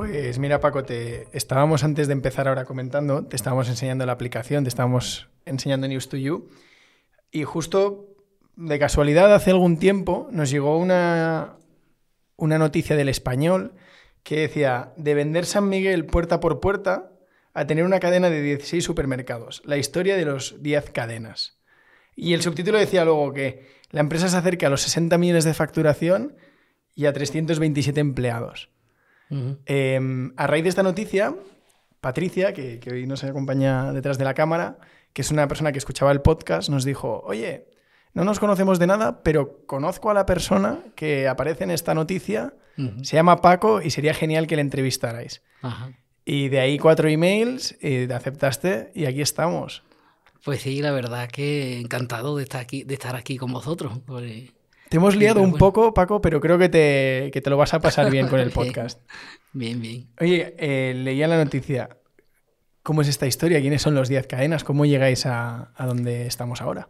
Pues mira, Paco, te estábamos antes de empezar ahora comentando, te estábamos enseñando la aplicación, te estábamos enseñando News to You. Y justo de casualidad, hace algún tiempo nos llegó una, una noticia del español que decía: de vender San Miguel puerta por puerta a tener una cadena de 16 supermercados. La historia de los 10 cadenas. Y el subtítulo decía luego que la empresa se acerca a los 60 millones de facturación y a 327 empleados. Em, a raíz de esta noticia, Patricia, que, hoy nos acompaña detrás de la cámara, que es una persona que escuchaba el podcast, nos dijo, oye, no nos conocemos de nada, pero conozco a la persona que aparece en esta noticia, se llama Paco y sería genial que le entrevistarais. Y de ahí cuatro emails, y te aceptaste y aquí estamos. Pues sí, la verdad que encantado de estar aquí, de estar aquí con vosotros. Te hemos liado un poco, Paco, pero creo que te, te, lo vas a pasar bien con el podcast. bien, bien. Oye, eh, leía la noticia. ¿Cómo es esta historia? ¿Quiénes son los 10 cadenas? ¿Cómo llegáis a, donde estamos ahora?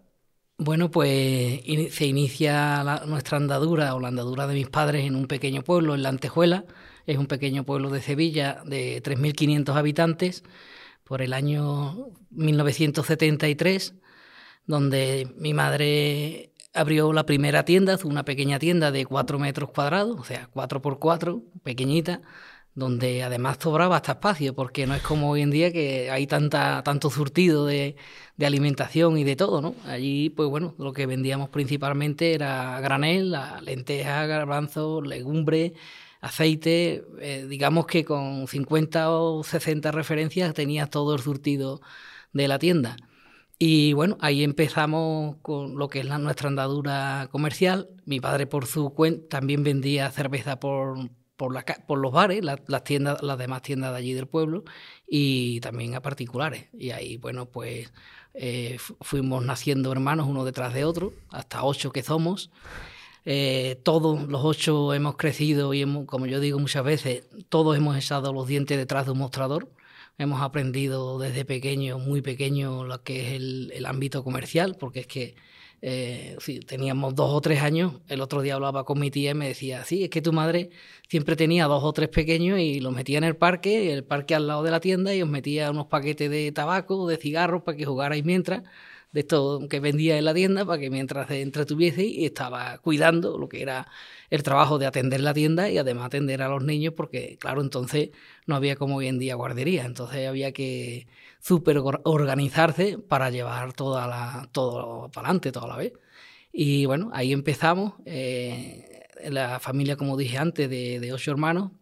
Bueno, pues se inicia nuestra andadura o la andadura de mis padres en un pequeño pueblo, en La Antejuela. Es un pequeño pueblo de Sevilla de 3.500 habitantes por el año 1973, donde mi madre abrió la primera tienda, una pequeña tienda de 4 metros cuadrados, o sea, 4 por 4, pequeñita, donde además sobraba hasta espacio, porque no es como hoy en día que hay tanta, tanto surtido de, alimentación y de todo, ¿no? Allí, pues bueno, lo que vendíamos principalmente era granel, lentejas, garbanzos, legumbres, aceite, eh, digamos que con 50 o 60 referencias tenías todo el surtido de la tienda. Y bueno, ahí empezamos con lo que es la, nuestra andadura comercial. Mi padre por su cuenta también vendía cerveza por, por, por los bares, las tiendas, las demás tiendas de allí del pueblo y también a particulares. Y ahí, bueno, pues eh, fuimos naciendo hermanos uno detrás de otro, hasta ocho que somos. Eh, todos los ocho hemos crecido y como yo digo muchas veces, todos hemos echado los dientes detrás de un mostrador hemos aprendido desde pequeño, muy pequeño, lo que es el, ámbito comercial, porque es que eh, teníamos dos o tres años, el otro día hablaba con mi tía y me decía, sí, es que tu madre siempre tenía dos o tres pequeños y los metía en el parque, el parque al lado de la tienda, y os metía unos paquetes de tabaco, de cigarros para que jugarais mientras de esto que vendía en la tienda para que mientras se entretuviese y estaba cuidando lo que era el trabajo de atender la tienda y además atender a los niños porque claro entonces no había como hoy en día guardería. Entonces había que súper organizarse para llevar toda la, todo para adelante toda la vez. Y bueno ahí empezamos. Eh, la familia como dije antes de, de ocho hermanos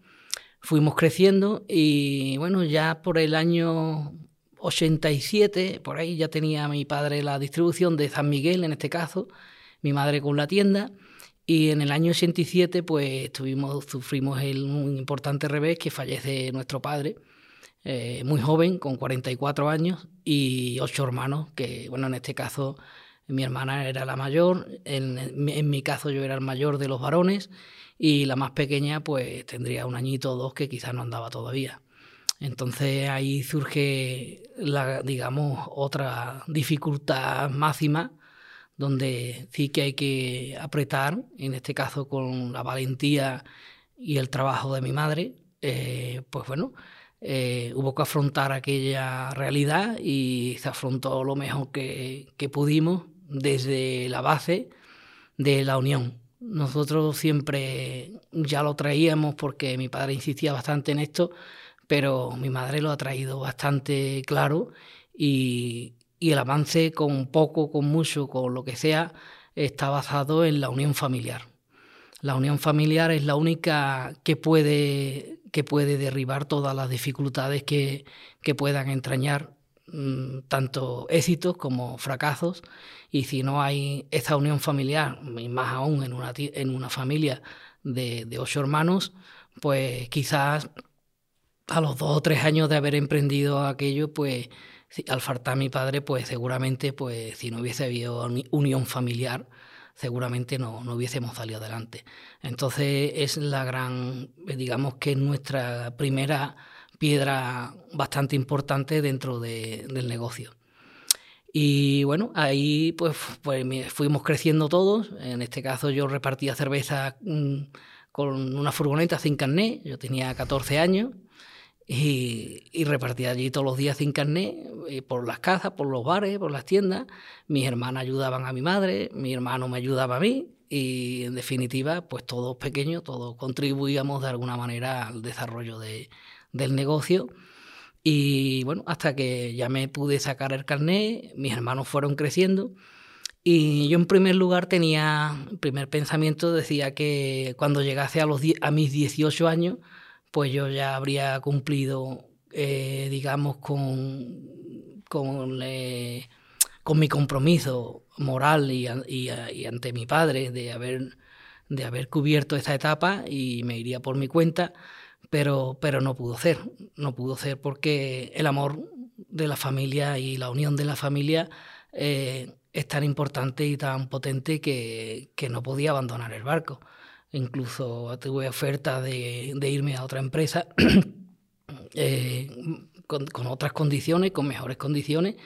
fuimos creciendo y bueno ya por el año 87, por ahí ya tenía mi padre la distribución de San Miguel, en este caso, mi madre con la tienda. Y en el año 87, pues tuvimos, sufrimos el, un importante revés que fallece nuestro padre, eh, muy joven, con 44 años, y ocho hermanos, que, bueno, en este caso mi hermana era la mayor, en, en mi caso yo era el mayor de los varones, y la más pequeña, pues tendría un añito o dos que quizás no andaba todavía. Entonces ahí surge, la, digamos, otra dificultad máxima donde sí que hay que apretar, en este caso con la valentía y el trabajo de mi madre, eh, pues bueno, eh, hubo que afrontar aquella realidad y se afrontó lo mejor que, que pudimos desde la base de la unión. Nosotros siempre ya lo traíamos porque mi padre insistía bastante en esto, pero mi madre lo ha traído bastante claro y, el avance con poco, con mucho, con lo que sea, está basado en la unión familiar. La unión familiar es la única que puede, que puede derribar todas las dificultades que, puedan entrañar mm, tanto éxitos como fracasos. Y si no hay esa unión familiar, y más aún en una, en una familia de, de ocho hermanos, pues quizás a los dos o tres años de haber emprendido aquello, pues al faltar mi padre, pues seguramente, pues si no hubiese habido unión familiar, seguramente no, no hubiésemos salido adelante. Entonces es la gran, digamos que es nuestra primera piedra bastante importante dentro del negocio. Y bueno, ahí pues, pues fuimos creciendo todos. En este caso yo repartía cerveza mm, con una furgoneta sin carnet, yo tenía 14 años, y, repartía allí todos los días sin carnet, eh, por las casas, por los bares, por las tiendas. Mis hermanas ayudaban a mi madre, mi hermano me ayudaba a mí, y en definitiva, pues todos pequeños, todos contribuíamos de alguna manera al desarrollo de, del negocio. Y bueno, hasta que ya me pude sacar el carnet, mis hermanos fueron creciendo. Y yo en primer lugar tenía, primer pensamiento decía que cuando llegase a, los a mis 18 años, pues yo ya habría cumplido, eh, digamos, con, con, eh, con, mi compromiso moral y, y, ante mi padre de haber, de haber cubierto esta etapa y me iría por mi cuenta, pero, pero no pudo ser, no pudo ser porque el amor de la familia y la unión de la familia eh, es tan importante y tan potente que, que no podía abandonar el barco incluso tuve oferta de, irme a otra empresa eh, con, otras condiciones, con mejores condiciones,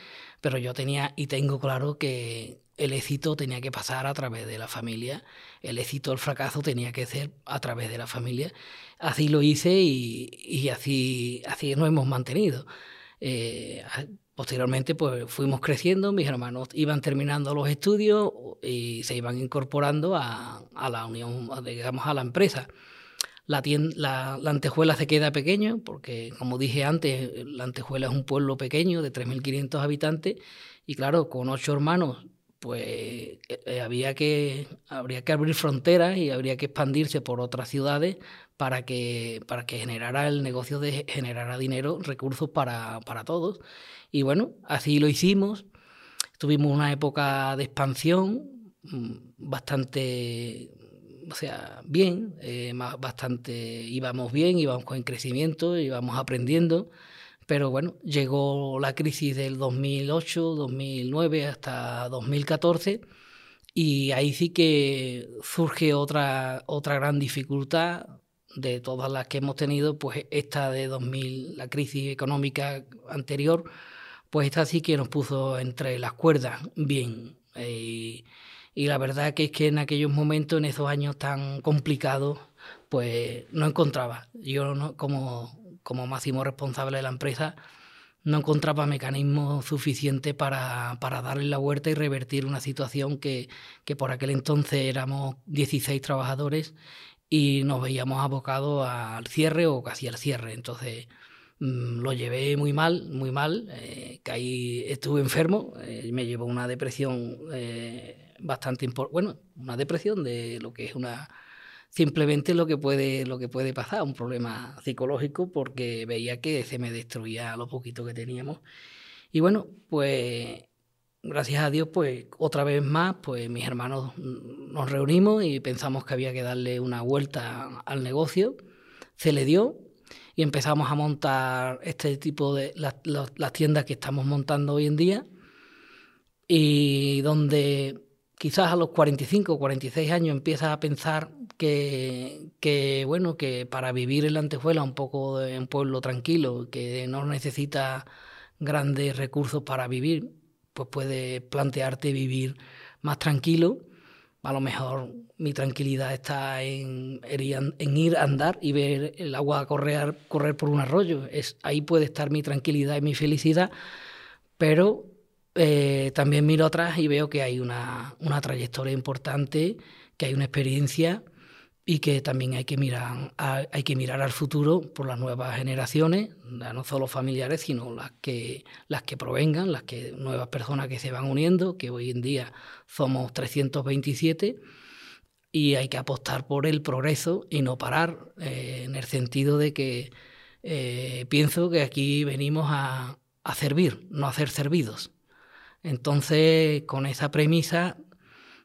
pero yo tenía y tengo claro que el éxito tenía que pasar a través de la familia, el éxito, el fracaso tenía que ser a través de la familia. Así lo hice y, así, así nos hemos mantenido. Eh, Posteriormente, pues fuimos creciendo, mis hermanos iban terminando los estudios y se iban incorporando a, la unión, digamos, a la empresa. La, la, antejuela se queda pequeño, porque como dije antes, la antejuela es un pueblo pequeño de 3.500 habitantes y claro, con ocho hermanos, pues eh, eh, había que, habría que abrir fronteras y habría que expandirse por otras ciudades para que, para que generara el negocio de generara dinero, recursos para, para todos. Y bueno, así lo hicimos. Tuvimos una época de expansión mm, bastante, o sea, bien, eh, bastante, íbamos bien, íbamos con crecimiento, íbamos aprendiendo. Pero bueno, llegó la crisis del 2008, 2009 hasta 2014 y ahí sí que surge otra, otra gran dificultad de todas las que hemos tenido, pues esta de 2000, la crisis económica anterior, pues esta sí que nos puso entre las cuerdas bien. Eh, y la verdad es que en aquellos momentos, en esos años tan complicados, pues no encontraba. Yo como, como máximo responsable de la empresa no encontraba mecanismos suficientes para, para, darle la vuelta y revertir una situación que, que por aquel entonces éramos 16 trabajadores y nos veíamos abocados al cierre o casi al cierre. Entonces lo llevé muy mal, muy mal, eh, caí, estuve enfermo, eh, me llevó una depresión eh, bastante importante, bueno, una depresión de lo que es una simplemente lo que puede lo que puede pasar, un problema psicológico porque veía que se me destruía lo poquito que teníamos. Y bueno, pues gracias a Dios, pues otra vez más, pues mis hermanos nos reunimos y pensamos que había que darle una vuelta al negocio. Se le dio, y empezamos a montar este tipo de las, tiendas que estamos montando hoy en día y donde quizás a los 45 o 46 años empiezas a pensar que, bueno, que para vivir en la antejuela un poco de un pueblo tranquilo, que no necesita grandes recursos para vivir, pues puedes plantearte vivir más tranquilo a lo mejor mi tranquilidad está en, ir andar y ver el agua correr, correr por un arroyo. Es, ahí puede estar mi tranquilidad y mi felicidad, pero eh, también miro atrás y veo que hay una, una trayectoria importante, que hay una experiencia y que también hay que mirar hay que mirar al futuro por las nuevas generaciones no solo familiares sino las que las que provengan las que nuevas personas que se van uniendo que hoy en día somos 327 y hay que apostar por el progreso y no parar eh, en el sentido de que eh, pienso que aquí venimos a, a servir no a ser servidos. Entonces con esa premisa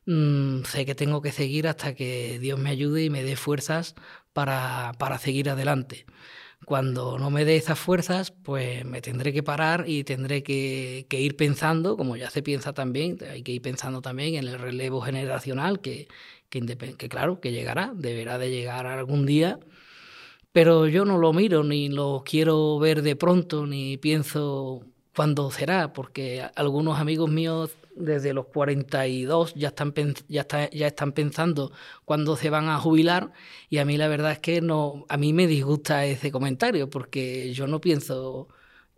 Mm, sé que tengo que seguir hasta que Dios me ayude y me dé fuerzas para, para seguir adelante. Cuando no me dé esas fuerzas, pues me tendré que parar y tendré que, ir pensando, como ya se piensa también, hay que ir pensando también en el relevo generacional, que, que claro, que llegará, deberá de llegar algún día, pero yo no lo miro, ni lo quiero ver de pronto, ni pienso cuándo será, porque algunos amigos míos desde los 42 ya están, ya, ya están pensando cuándo se van a jubilar y a mí la verdad es que no, a mí me disgusta ese comentario porque yo no pienso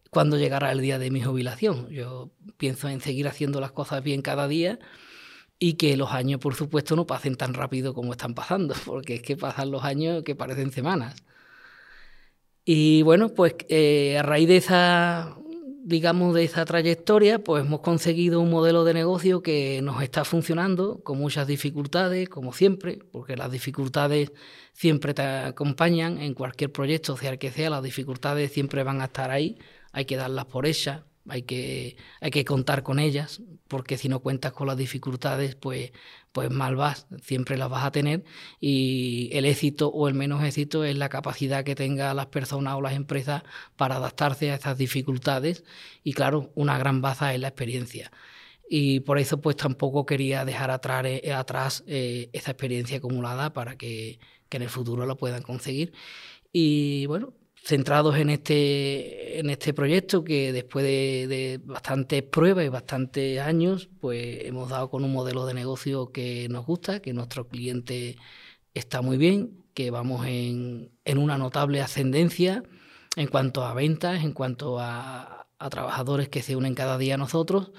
cuándo llegará el día de mi jubilación. Yo pienso en seguir haciendo las cosas bien cada día y que los años, por supuesto, no pasen tan rápido como están pasando, porque es que pasan los años que parecen semanas. Y bueno, pues eh, a raíz de esa digamos, de esa trayectoria, pues hemos conseguido un modelo de negocio que nos está funcionando con muchas dificultades, como siempre, porque las dificultades siempre te acompañan en cualquier proyecto, sea el que sea, las dificultades siempre van a estar ahí, hay que darlas por hechas, hay que, hay que contar con ellas, porque si no cuentas con las dificultades, pues, pues mal vas, siempre las vas a tener y el éxito o el menos éxito es la capacidad que tengan las personas o las empresas para adaptarse a esas dificultades y claro, una gran baza es la experiencia. Y por eso pues tampoco quería dejar atrás, eh, atrás eh, esa experiencia acumulada para que, que en el futuro lo puedan conseguir. Y bueno, centrados en este, en este proyecto que después de, bastantes pruebas y bastantes años, pues hemos dado con un modelo de negocio que nos gusta, que nuestro cliente está muy bien, que vamos en, una notable ascendencia en cuanto a ventas, en cuanto a, a trabajadores que se unen cada día a nosotros.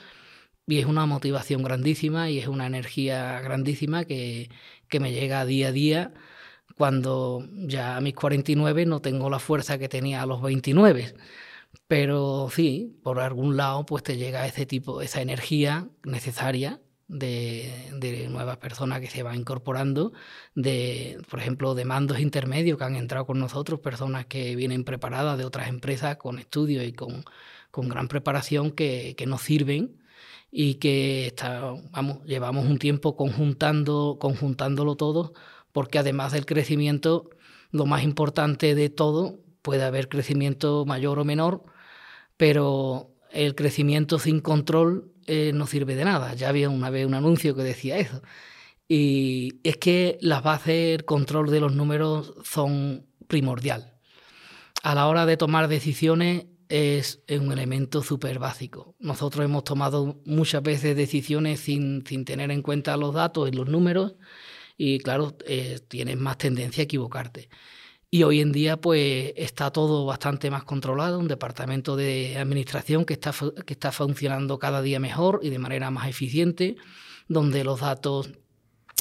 Y es una motivación grandísima y es una energía grandísima que, que me llega día a día cuando ya a mis 49 no tengo la fuerza que tenía a los 29. Pero sí, por algún lado pues te llega ese tipo, esa energía necesaria de, nuevas personas que se van incorporando, de, por ejemplo, de mandos intermedios que han entrado con nosotros, personas que vienen preparadas de otras empresas con estudios y con, con gran preparación que, que, nos sirven y que está, vamos, llevamos un tiempo conjuntando, conjuntándolo todo porque además del crecimiento, lo más importante de todo, puede haber crecimiento mayor o menor, pero el crecimiento sin control eh, no sirve de nada. Ya había una vez un anuncio que decía eso. Y es que las bases, el control de los números son primordial. A la hora de tomar decisiones es un elemento súper básico. Nosotros hemos tomado muchas veces decisiones sin, sin tener en cuenta los datos y los números y claro, eh, tienes más tendencia a equivocarte. Y hoy en día pues está todo bastante más controlado, un departamento de administración que está, que está funcionando cada día mejor y de manera más eficiente, donde los datos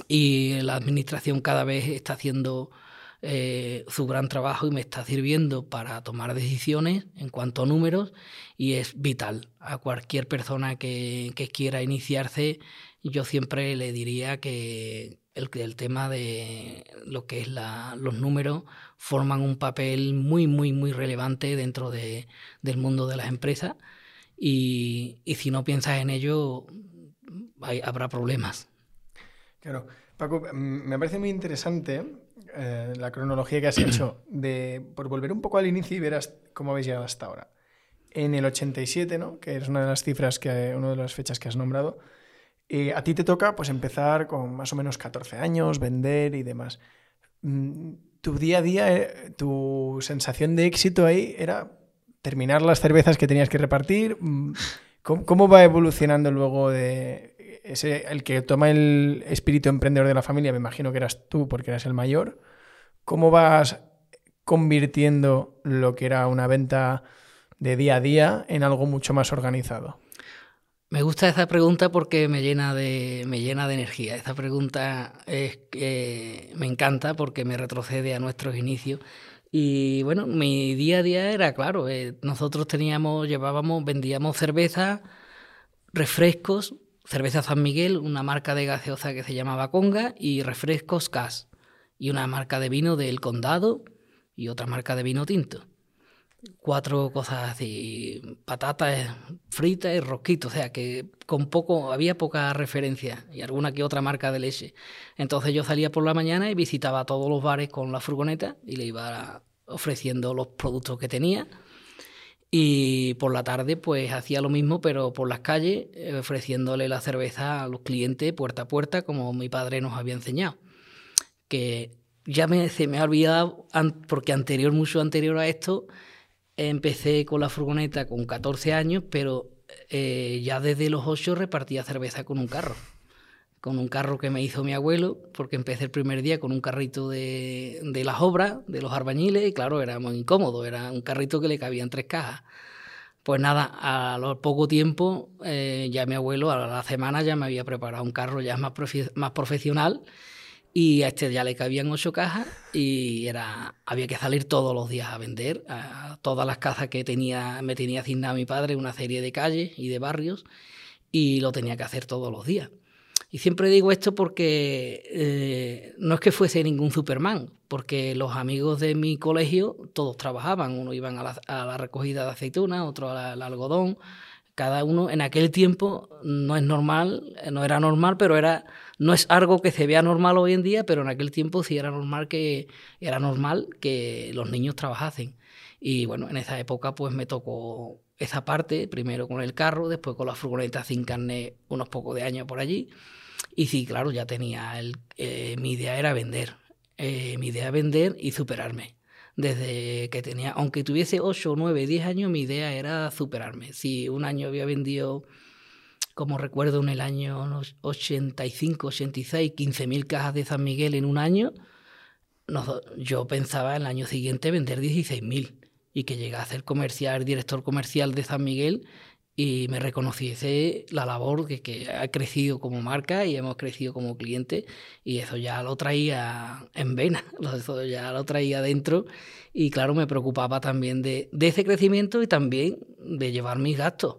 y la administración cada vez está haciendo eh, su gran trabajo y me está sirviendo para tomar decisiones en cuanto a números y es vital a cualquier persona que, que quiera iniciarse. Yo siempre le diría que, el, el tema de lo que es la, los números forman un papel muy, muy, muy relevante dentro de, del mundo de las empresas y, y si no piensas en ello hay, habrá problemas. Claro. Paco, mm, me parece muy interesante eh, la cronología que has hecho de, por volver un poco al inicio y verás cómo habéis llegado hasta ahora. En el 87, ¿no? que es una de las cifras, que, una de las fechas que has nombrado, y a ti te toca pues empezar con más o menos 14 años, vender y demás. Mm, tu día a día, eh, tu sensación de éxito ahí era terminar las cervezas que tenías que repartir. Mm, ¿Cómo, va evolucionando luego de ese, el que toma el espíritu emprendedor de la familia? Me imagino que eras tú porque eras el mayor. ¿Cómo vas convirtiendo lo que era una venta de día a día en algo mucho más organizado? Me gusta esa pregunta porque me llena de, me llena de energía. Esa pregunta es, me encanta porque me retrocede a nuestros inicios. Y bueno, mi día a día era claro. Eh, nosotros teníamos, llevábamos, vendíamos cerveza, refrescos, cerveza San Miguel, una marca de gaseosa que se llamaba Conga, y refrescos Cas, y una marca de vino del Condado y otra marca de vino tinto cuatro cosas así, patatas fritas y rosquitos, o sea que con poco, había poca referencia y alguna que otra marca de leche. Entonces yo salía por la mañana y visitaba todos los bares con la furgoneta y le iba ofreciendo los productos que tenía. Y por la tarde pues hacía lo mismo, pero por las calles, eh, ofreciéndole la cerveza a los clientes puerta a puerta, como mi padre nos había enseñado. Que ya me, se me ha olvidado, porque anterior, mucho anterior a esto, empecé con la furgoneta con 14 años, pero eh, ya desde los 8 repartía cerveza con un carro. Con un carro que me hizo mi abuelo, porque empecé el primer día con un carrito de, de las obras, de los arbañiles, y claro, era muy incómodo, era un carrito que le cabían tres cajas. Pues nada, a lo poco tiempo, eh, ya mi abuelo, a la semana ya me había preparado un carro ya más, más profesional y a este ya le cabían ocho cajas y era había que salir todos los días a vender a todas las casas que tenía me tenía asignado mi padre una serie de calles y de barrios y lo tenía que hacer todos los días. Y siempre digo esto porque eh, no es que fuese ningún Superman, porque los amigos de mi colegio todos trabajaban, uno iban a la, recogida de aceitunas, otro al, algodón, cada uno en aquel tiempo no es normal, no era normal, pero era no es algo que se vea normal hoy en día, pero en aquel tiempo sí era normal que era normal que los niños trabajasen. Y bueno, en esa época pues me tocó esa parte, primero con el carro, después con la furgoneta sin carnet unos pocos de años por allí. Y sí, claro, ya tenía, el, eh, mi idea era vender, eh, mi idea era vender y superarme. Desde que tenía, aunque tuviese 8, 9, 10 años, mi idea era superarme. Si un año había vendido, como recuerdo en el año 85, 86, 15.000 cajas de San Miguel en un año, yo pensaba en el año siguiente vender 16.000 y que llegase ser comercial, director comercial de San Miguel y me reconociese la labor que, que, ha crecido como marca y hemos crecido como cliente y eso ya lo traía en vena, eso ya lo traía dentro y claro, me preocupaba también de, de ese crecimiento y también de llevar mis gastos.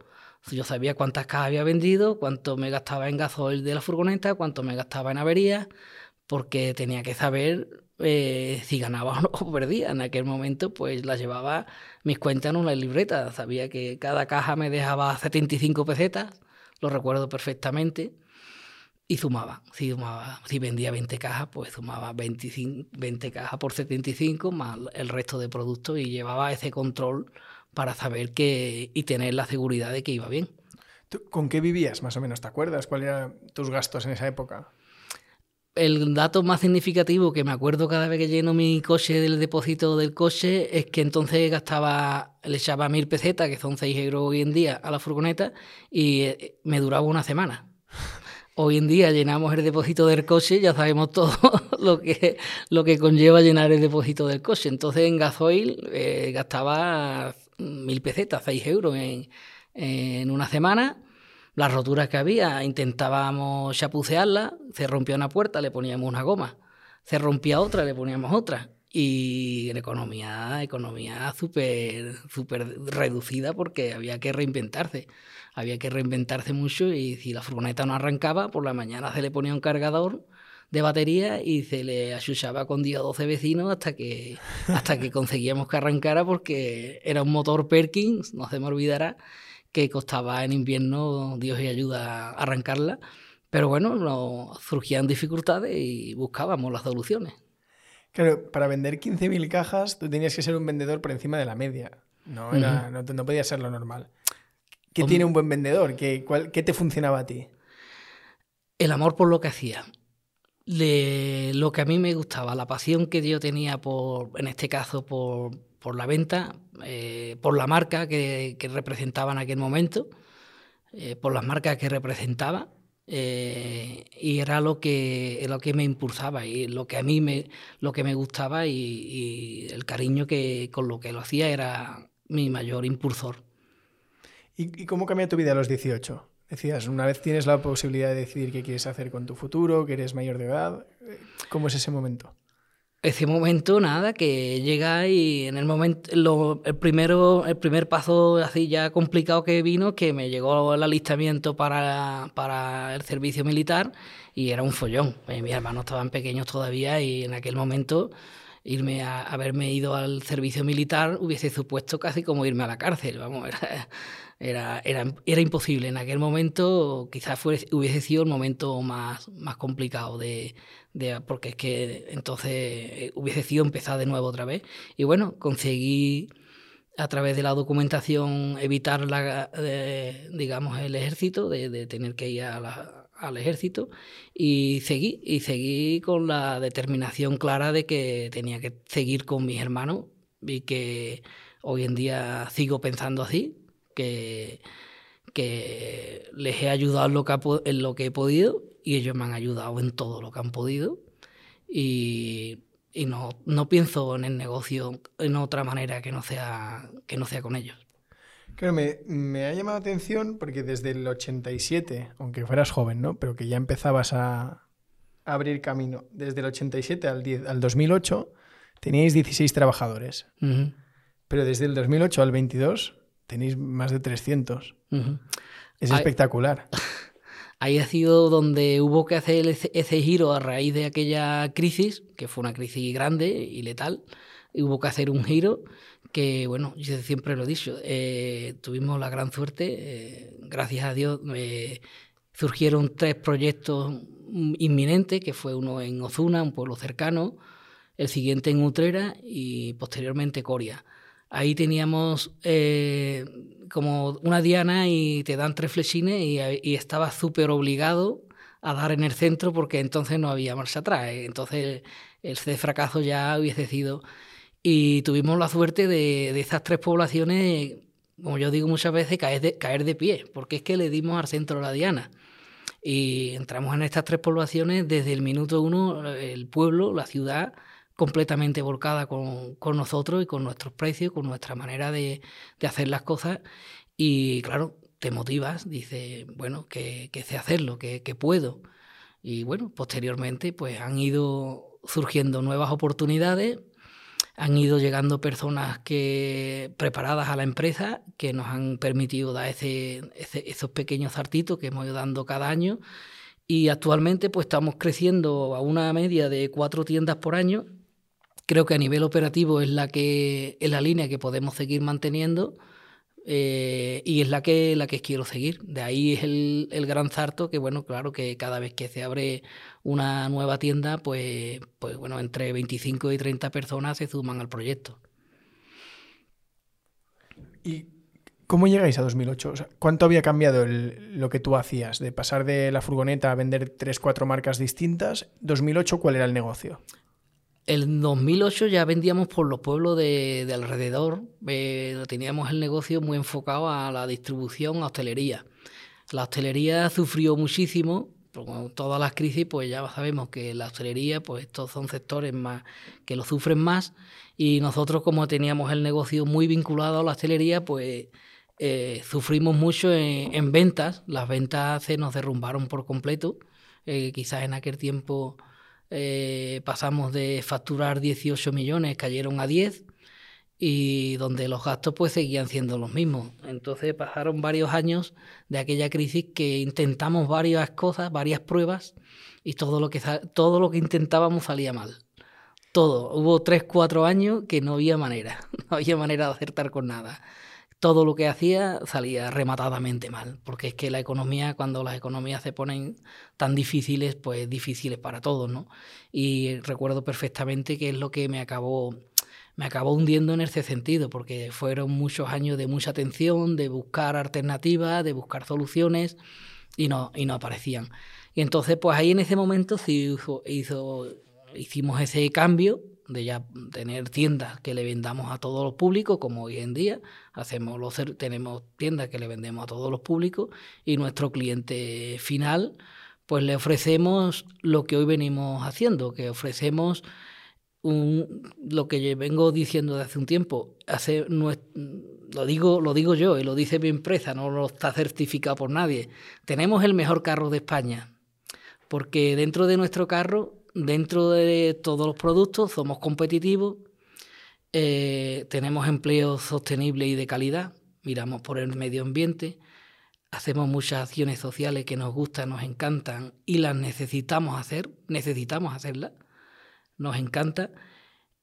Yo sabía cuántas cajas había vendido, cuánto me gastaba en gasoil de la furgoneta, cuánto me gastaba en averías, porque tenía que saber eh, si ganaba o perdía. En aquel momento, pues la llevaba mis cuentas en una libreta. Sabía que cada caja me dejaba 75 pesetas, lo recuerdo perfectamente, y sumaba. Si, sumaba, si vendía 20 cajas, pues sumaba 25, 20 cajas por 75 más el resto de productos y llevaba ese control para saber que y tener la seguridad de que iba bien. ¿Con qué vivías más o menos? ¿Te acuerdas? ¿Cuáles eran tus gastos en esa época? El dato más significativo que me acuerdo cada vez que lleno mi coche del depósito del coche es que entonces gastaba, le echaba mil pesetas, que son seis euros hoy en día, a la furgoneta y eh, me duraba una semana. Hoy en día llenamos el depósito del coche, ya sabemos todo lo que, lo que conlleva llenar el depósito del coche. Entonces en gasoil eh, gastaba mil pesetas, seis euros en, en una semana las roturas que había, intentábamos chapucearlas, se rompía una puerta, le poníamos una goma, se rompía otra, le poníamos otra. Y en economía, economía súper super reducida porque había que reinventarse. Había que reinventarse mucho y si la furgoneta no arrancaba, por la mañana se le ponía un cargador de batería y se le achuchaba con 10 o 12 vecinos hasta que, hasta que conseguíamos que arrancara porque era un motor Perkins, no se me olvidará, que costaba en invierno, Dios y ayuda, arrancarla. Pero bueno, no, surgían dificultades y buscábamos las soluciones. Claro, para vender 15.000 cajas tú tenías que ser un vendedor por encima de la media. No, Era, no, podía ser lo normal. ¿Qué tiene un buen vendedor? ¿Qué, ¿Qué, te funcionaba a ti? El amor por lo que hacía. lo que a mí me gustaba, la pasión que yo tenía por, en este caso, por, por la venta, eh, por la marca que, representaba en aquel momento, eh, por las marcas que representaba. Eh, y era lo que, lo que me impulsaba y lo que a mí me, lo que me gustaba y, el cariño que con lo que lo hacía era mi mayor impulsor. ¿Y, cómo cambió tu vida a los 18? Decías, una vez tienes la posibilidad de decidir qué quieres hacer con tu futuro, que eres mayor de edad, ¿cómo es ese momento? Ese momento, nada, que llega y en el momento, el, primero, el primer paso así ya complicado que vino, que me llegó el alistamiento para, para el servicio militar y era un follón. Eh, mis hermanos estaban pequeños todavía y en aquel momento irme a haberme ido al servicio militar hubiese supuesto casi como irme a la cárcel, vamos, era, era, era, imposible. En aquel momento quizás hubiese sido el momento más, más complicado de, porque es que entonces eh, hubiese sido empezar de nuevo otra vez. Y bueno, conseguí a través de la documentación evitar la, eh, digamos el ejército, de, tener que ir al ejército y seguí, y seguí con la determinación clara de que tenía que seguir con mis hermanos y que hoy en día sigo pensando así, que, que les he ayudado en lo que, en lo que he podido y ellos me han ayudado en todo lo que han podido. Y, y no, no pienso en el negocio en otra manera que no sea, que no sea con ellos. Claro, me, me, ha llamado la atención porque desde el 87, aunque fueras joven, ¿no? Pero que ya empezabas a, abrir camino. Desde el 87 al, 10, al 2008 teníais 16 trabajadores. Pero desde el 2008 al 22 tenéis más de 300. Es espectacular. Ahí ha sido donde hubo que hacer ese, giro a raíz de aquella crisis, que fue una crisis grande y letal. Y hubo que hacer un giro que, bueno, yo siempre lo he dicho, eh, tuvimos la gran suerte, eh, gracias a Dios, eh, surgieron tres proyectos inminentes, que fue uno en Ozuna, un pueblo cercano, el siguiente en Utrera y posteriormente Coria. Ahí teníamos eh, como una diana y te dan tres flechines y, estaba súper obligado a dar en el centro porque entonces no había marcha atrás. Entonces el fracaso ya hubiese sido. Y tuvimos la suerte de, de esas tres poblaciones, como yo digo muchas veces, caer de, caer de pie, porque es que le dimos al centro la diana. Y entramos en estas tres poblaciones desde el minuto uno, el pueblo, la ciudad, completamente volcada con, con, nosotros y con nuestros precios, con nuestra manera de, de, hacer las cosas. Y claro, te motivas, dices, bueno, que, que sé hacerlo, que, que puedo. Y bueno, posteriormente pues han ido surgiendo nuevas oportunidades, han ido llegando personas que preparadas a la empresa que nos han permitido dar ese, esos pequeños zartitos que hemos ido dando cada año y actualmente pues estamos creciendo a una media de cuatro tiendas por año Creo que a nivel operativo es la que es la línea que podemos seguir manteniendo eh, y es la que la que quiero seguir. De ahí es el, el, gran zarto que bueno, claro que cada vez que se abre una nueva tienda, pues, pues bueno, entre 25 y 30 personas se suman al proyecto. ¿Y cómo llegáis a 2008? ¿Cuánto había cambiado lo que tú hacías? De pasar de la furgoneta a vender tres, cuatro marcas distintas. ¿2008 cuál era el negocio? En 2008 ya vendíamos por los pueblos de, de alrededor, eh, teníamos el negocio muy enfocado a la distribución, a hostelería. La hostelería sufrió muchísimo, con todas las crisis, pues ya sabemos que la hostelería, pues estos son sectores más que lo sufren más, y nosotros como teníamos el negocio muy vinculado a la hostelería, pues eh, sufrimos mucho en, ventas, las ventas se nos derrumbaron por completo, eh, quizás en aquel tiempo eh, pasamos de facturar 18 millones, cayeron a 10 y donde los gastos pues seguían siendo los mismos. Entonces pasaron varios años de aquella crisis que intentamos varias cosas, varias pruebas y todo lo que, todo lo que intentábamos salía mal. Todo. Hubo 3, 4 años que no había manera, no había manera de acertar con nada todo lo que hacía salía rematadamente mal, porque es que la economía, cuando las economías se ponen tan difíciles, pues difíciles para todos, ¿no? Y recuerdo perfectamente que es lo que me acabó me acabó hundiendo en ese sentido, porque fueron muchos años de mucha atención, de buscar alternativas, de buscar soluciones, y no, y no aparecían. Y entonces, pues ahí en ese momento sí hizo, hicimos ese cambio de ya tener tiendas que le vendamos a todos los públicos, como hoy en día hacemos los, tenemos tiendas que le vendemos a todos los públicos y nuestro cliente final, pues le ofrecemos lo que hoy venimos haciendo, que ofrecemos un, lo que vengo diciendo desde hace un tiempo, hace, lo, digo, lo digo yo y lo dice mi empresa, no lo está certificado por nadie, tenemos el mejor carro de España, porque dentro de nuestro carro dentro de todos los productos somos competitivos, eh, tenemos empleo sostenible y de calidad, miramos por el medio ambiente, hacemos muchas acciones sociales que nos gustan, nos encantan y las necesitamos hacer, necesitamos hacerlas, nos encanta.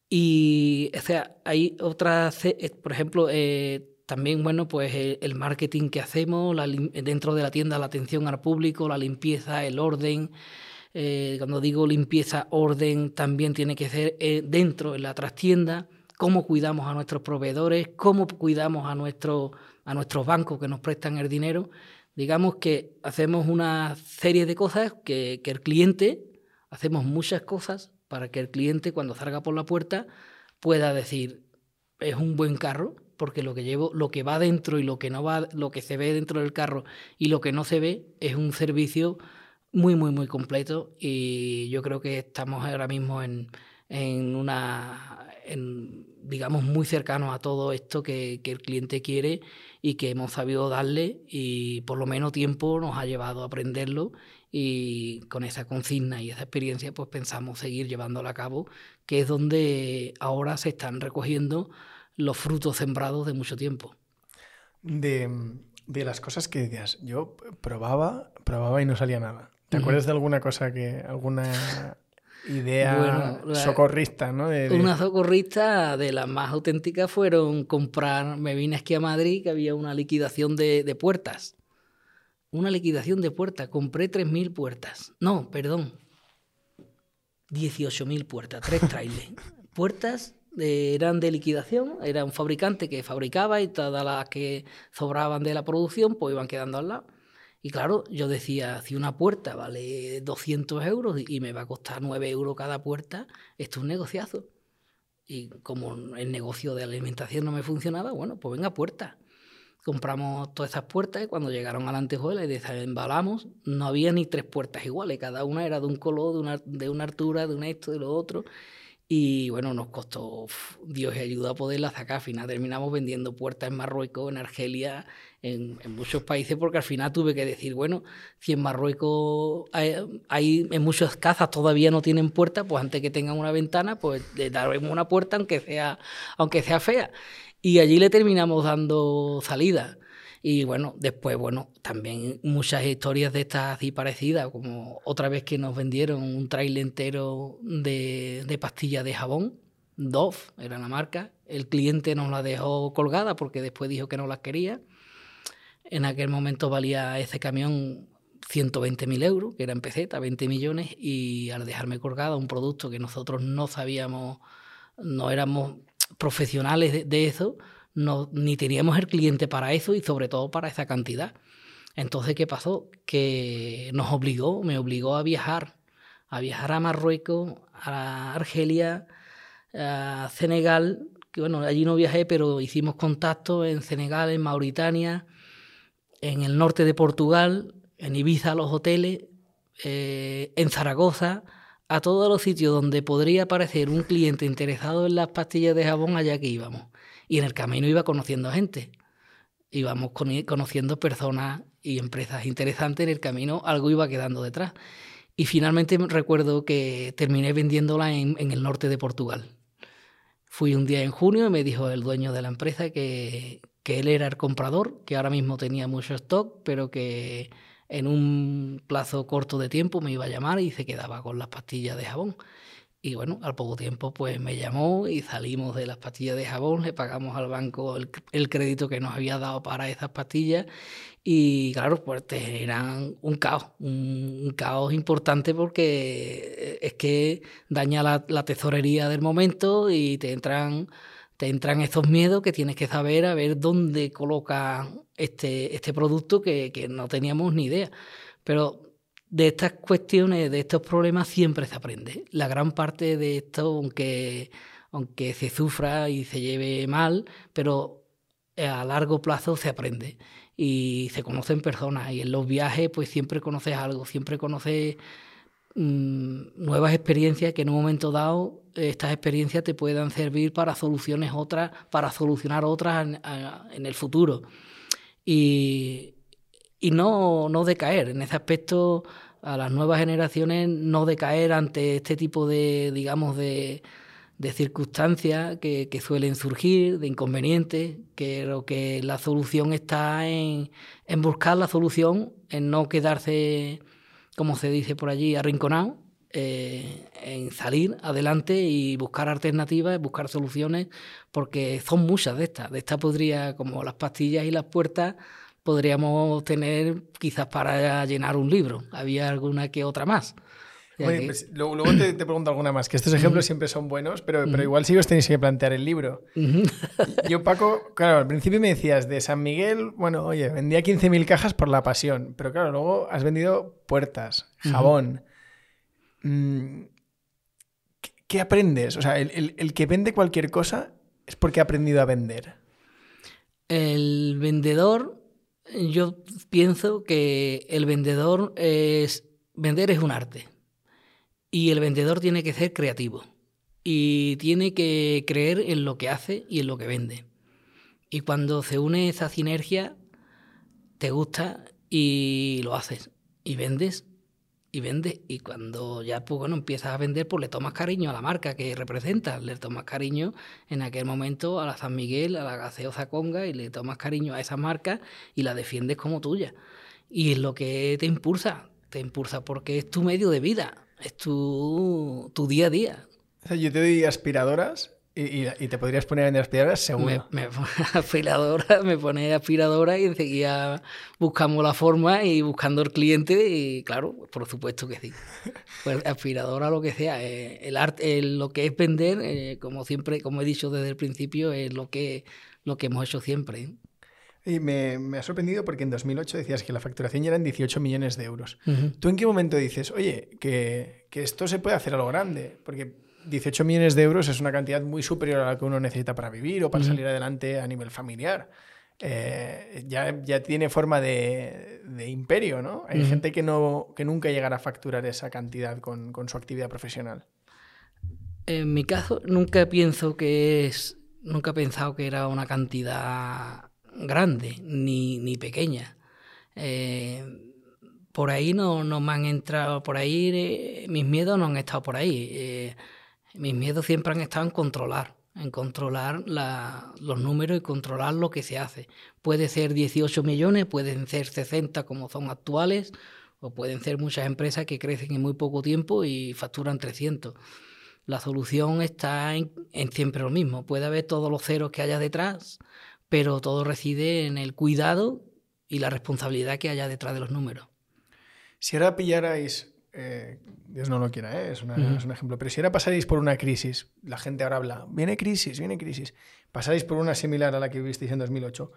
Y o sea, hay otras, eh, por ejemplo, eh, también, bueno, pues el marketing que hacemos, dentro de la tienda, la atención al público, la limpieza, el orden, eh, cuando digo limpieza, orden, también tiene que ser eh, dentro, en la trastienda, cómo cuidamos a nuestros proveedores, cómo cuidamos a, nuestro, a nuestros bancos que nos prestan el dinero. Digamos que hacemos una serie de cosas que, que el cliente, hacemos muchas cosas para que el cliente cuando salga por la puerta pueda decir, es un buen carro, porque lo que llevo, lo que va dentro y lo que no va, lo que se ve dentro del carro y lo que no se ve es un servicio muy, muy, muy completo. Y yo creo que estamos ahora mismo en, en una, digamos, muy cercanos a todo esto que, que, el cliente quiere y que hemos sabido darle y por lo menos tiempo nos ha llevado a aprenderlo y con esa consigna y esa experiencia pues pensamos seguir llevándola a cabo, que es donde ahora se están recogiendo los frutos sembrados de mucho tiempo. De, de las cosas que decías, yo probaba, probaba y no salía nada. ¿Te acuerdas de alguna cosa que, alguna idea socorrista, ¿no? Una socorrista de las más auténticas fueron comprar, me vine aquí a Madrid, que había una liquidación de, de puertas. Una liquidación de puertas. Compré 3.000 puertas. No, perdón. 18.000 puertas, tres trailers. puertas eran de liquidación, era un fabricante que fabricaba y todas las que sobraban de la producción pues iban quedando al lado. Y claro, yo decía, si una puerta vale 200 euros y me va a costar 9 euros cada puerta, esto es un negociazo. Y como el negocio de alimentación no me funcionaba, bueno, pues venga, puerta. Compramos todas esas puertas y cuando llegaron a la antejuela y desembalamos, no había ni tres puertas iguales, cada una era de un color, de una, de una altura, de un esto, de lo otro. Y bueno, nos costó, Dios y ayuda a poderla sacar. Al final terminamos vendiendo puertas en Marruecos, en Argelia, en, muchos países, porque al final tuve que decir, bueno, si en Marruecos hay, en muchas casas todavía no tienen puerta, pues antes que tengan una ventana, pues le daremos una puerta aunque sea, aunque sea fea. Y allí le terminamos dando salida. Y bueno, después, bueno, también muchas historias de estas así parecidas, como otra vez que nos vendieron un trailer entero de, de pastillas de jabón, Dove era la marca, el cliente nos la dejó colgada porque después dijo que no las quería. En aquel momento valía ese camión 120.000 euros, que era en peseta, 20 millones, y al dejarme colgada un producto que nosotros no sabíamos, no éramos profesionales de eso, no, ni teníamos el cliente para eso y sobre todo para esa cantidad. Entonces, ¿qué pasó? Que nos obligó, me obligó a viajar, a viajar a Marruecos, a Argelia, a Senegal, que bueno, allí no viajé, pero hicimos contacto en Senegal, en Mauritania, en el norte de Portugal, en Ibiza, los hoteles, eh, en Zaragoza, a todos los sitios donde podría aparecer un cliente interesado en las pastillas de jabón allá que íbamos. Y en el camino iba conociendo gente. Íbamos conociendo personas y empresas interesantes en el camino, algo iba quedando detrás. Y finalmente recuerdo que terminé vendiéndola en, el norte de Portugal. Fui un día en junio y me dijo el dueño de la empresa que, que él era el comprador, que ahora mismo tenía mucho stock, pero que en un plazo corto de tiempo me iba a llamar y se quedaba con las pastillas de jabón. Y bueno, al poco tiempo pues me llamó y salimos de las pastillas de jabón, le pagamos al banco el, crédito que nos había dado para esas pastillas y claro, pues eran un caos, un, caos importante porque es que daña la, tesorería del momento y te entran, te entran estos miedos que tienes que saber a ver dónde coloca este, este producto que, que no teníamos ni idea. Pero de estas cuestiones, de estos problemas, siempre se aprende. La gran parte de esto, aunque, aunque se sufra y se lleve mal, pero a largo plazo se aprende y se conocen personas. Y en los viajes, pues siempre conoces algo, siempre conoces mm, nuevas experiencias que en un momento dado estas experiencias te puedan servir para soluciones otras, para solucionar otras en, en el futuro. Y, y no, no decaer. En ese aspecto, a las nuevas generaciones no decaer ante este tipo de, digamos, de, de circunstancias que, que, suelen surgir, de inconvenientes, que lo que la solución está en, en, buscar la solución, en no quedarse, como se dice por allí, arrinconado, eh, en salir adelante y buscar alternativas, buscar soluciones, porque son muchas de estas. De estas podría, como las pastillas y las puertas, podríamos tener quizás para llenar un libro. Había alguna que otra más. Pues, luego, te, pregunto alguna más, que estos ejemplos siempre son buenos, pero, pero igual sí os tenéis que plantear el libro. Yo, Paco, claro, al principio me decías de San Miguel, bueno, oye, vendía 15.000 cajas por la pasión, pero claro, luego has vendido puertas, jabón. Mm, ¿Qué aprendes? O sea, el, el que vende cualquier cosa es porque ha aprendido a vender. El vendedor, yo pienso que el vendedor es. Vender es un arte. Y el vendedor tiene que ser creativo. Y tiene que creer en lo que hace y en lo que vende. Y cuando se une esa sinergia, te gusta y lo haces. Y vendes y vendes. Y cuando ya pues, bueno, empiezas a vender, pues le tomas cariño a la marca que representas. Le tomas cariño en aquel momento a la San Miguel, a la gaseosa Conga, y le tomas cariño a esa marca y la defiendes como tuya. Y es lo que te impulsa. Te impulsa porque es tu medio de vida es tu, tu día a día. Yo te doy aspiradoras y, y, te podrías poner en aspiradoras seguro. Me, me aspiradora, me pone aspiradora y enseguida buscamos la forma y buscando el cliente y claro, por supuesto que sí. Pues aspiradora lo que sea, eh, el arte, lo que es vender, eh, como siempre, como he dicho desde el principio, es lo que, lo que hemos hecho siempre. Y me, me, ha sorprendido porque en 2008 decías que la facturación ya eran 18 millones de euros. ¿Tú en qué momento dices, oye, que, que, esto se puede hacer a lo grande? Porque 18 millones de euros es una cantidad muy superior a la que uno necesita para vivir o para salir adelante a nivel familiar. Eh, ya, ya, tiene forma de, de imperio, ¿no? Hay gente que, no, que nunca llegará a facturar esa cantidad con, con su actividad profesional. En mi caso, nunca pienso que es. Nunca he pensado que era una cantidad grande ni, ni pequeña. Eh, por ahí no, no, me han entrado, por ahí eh, mis miedos no han estado por ahí. Mis miedos siempre han estado en controlar, en controlar la, los números y controlar lo que se hace. Puede ser 18 millones, pueden ser 60 como son actuales, o pueden ser muchas empresas que crecen en muy poco tiempo y facturan 300. La solución está en, en siempre lo mismo. Puede haber todos los ceros que haya detrás, pero todo reside en el cuidado y la responsabilidad que haya detrás de los números. Si ahora pillarais, eh, Dios no lo quiera, ¿eh? es, una, es, un ejemplo, pero si ahora pasarais por una crisis, la gente ahora habla, viene crisis, viene crisis, pasáis por una similar a la que vivisteis en 2008,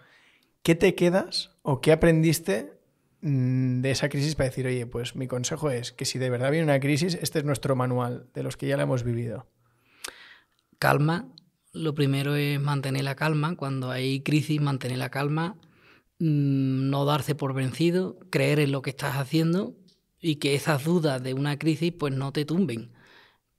¿qué te quedas o qué aprendiste mm, de esa crisis para decir, oye, pues mi consejo es que si de verdad viene una crisis, este es nuestro manual de los que ya la hemos vivido? Calma, lo primero es mantener la calma. Cuando hay crisis, mantener la calma, mm, no darse por vencido, creer en lo que estás haciendo y que esas dudas de una crisis pues no te tumben.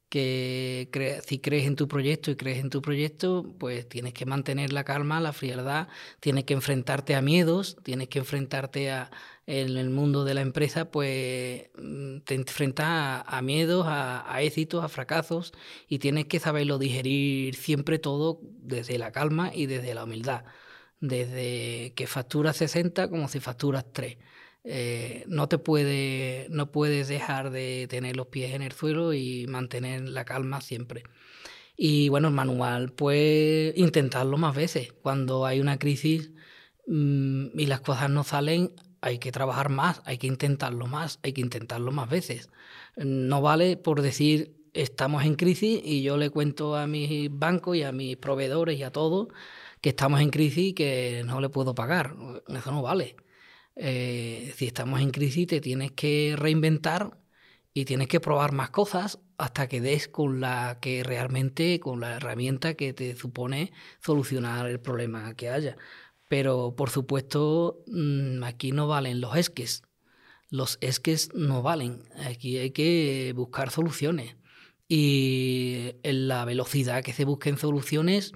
Que si crees en tu proyecto y crees en tu proyecto, pues tienes que mantener la calma, la frialdad, tienes que enfrentarte a miedos, tienes que enfrentarte a, en el mundo de la empresa, pues mm, te enfrentas a, miedos, a, éxitos, a fracasos y tienes que saberlo digerir siempre todo desde la calma y desde la humildad. Desde que facturas 60 como si facturas 3. Eh, no te puede, no puedes dejar de tener los pies en el suelo y mantener la calma siempre. Y bueno, el manual, pues intentarlo más veces. Cuando hay una crisis mm, y las cosas no salen, hay que trabajar más, hay que intentarlo más, hay que intentarlo más veces. No vale por decir estamos en crisis y yo le cuento a mis bancos y a mis proveedores y a todos que estamos en crisis y que no le puedo pagar. Eso no vale. Eh, si estamos en crisis te tienes que reinventar y tienes que probar más cosas hasta que des con la que realmente, con la herramienta que te supone solucionar el problema que haya. Pero por supuesto, mm, aquí no valen los esques. Los esques no valen. Aquí hay que buscar soluciones. Y en la velocidad que se busquen soluciones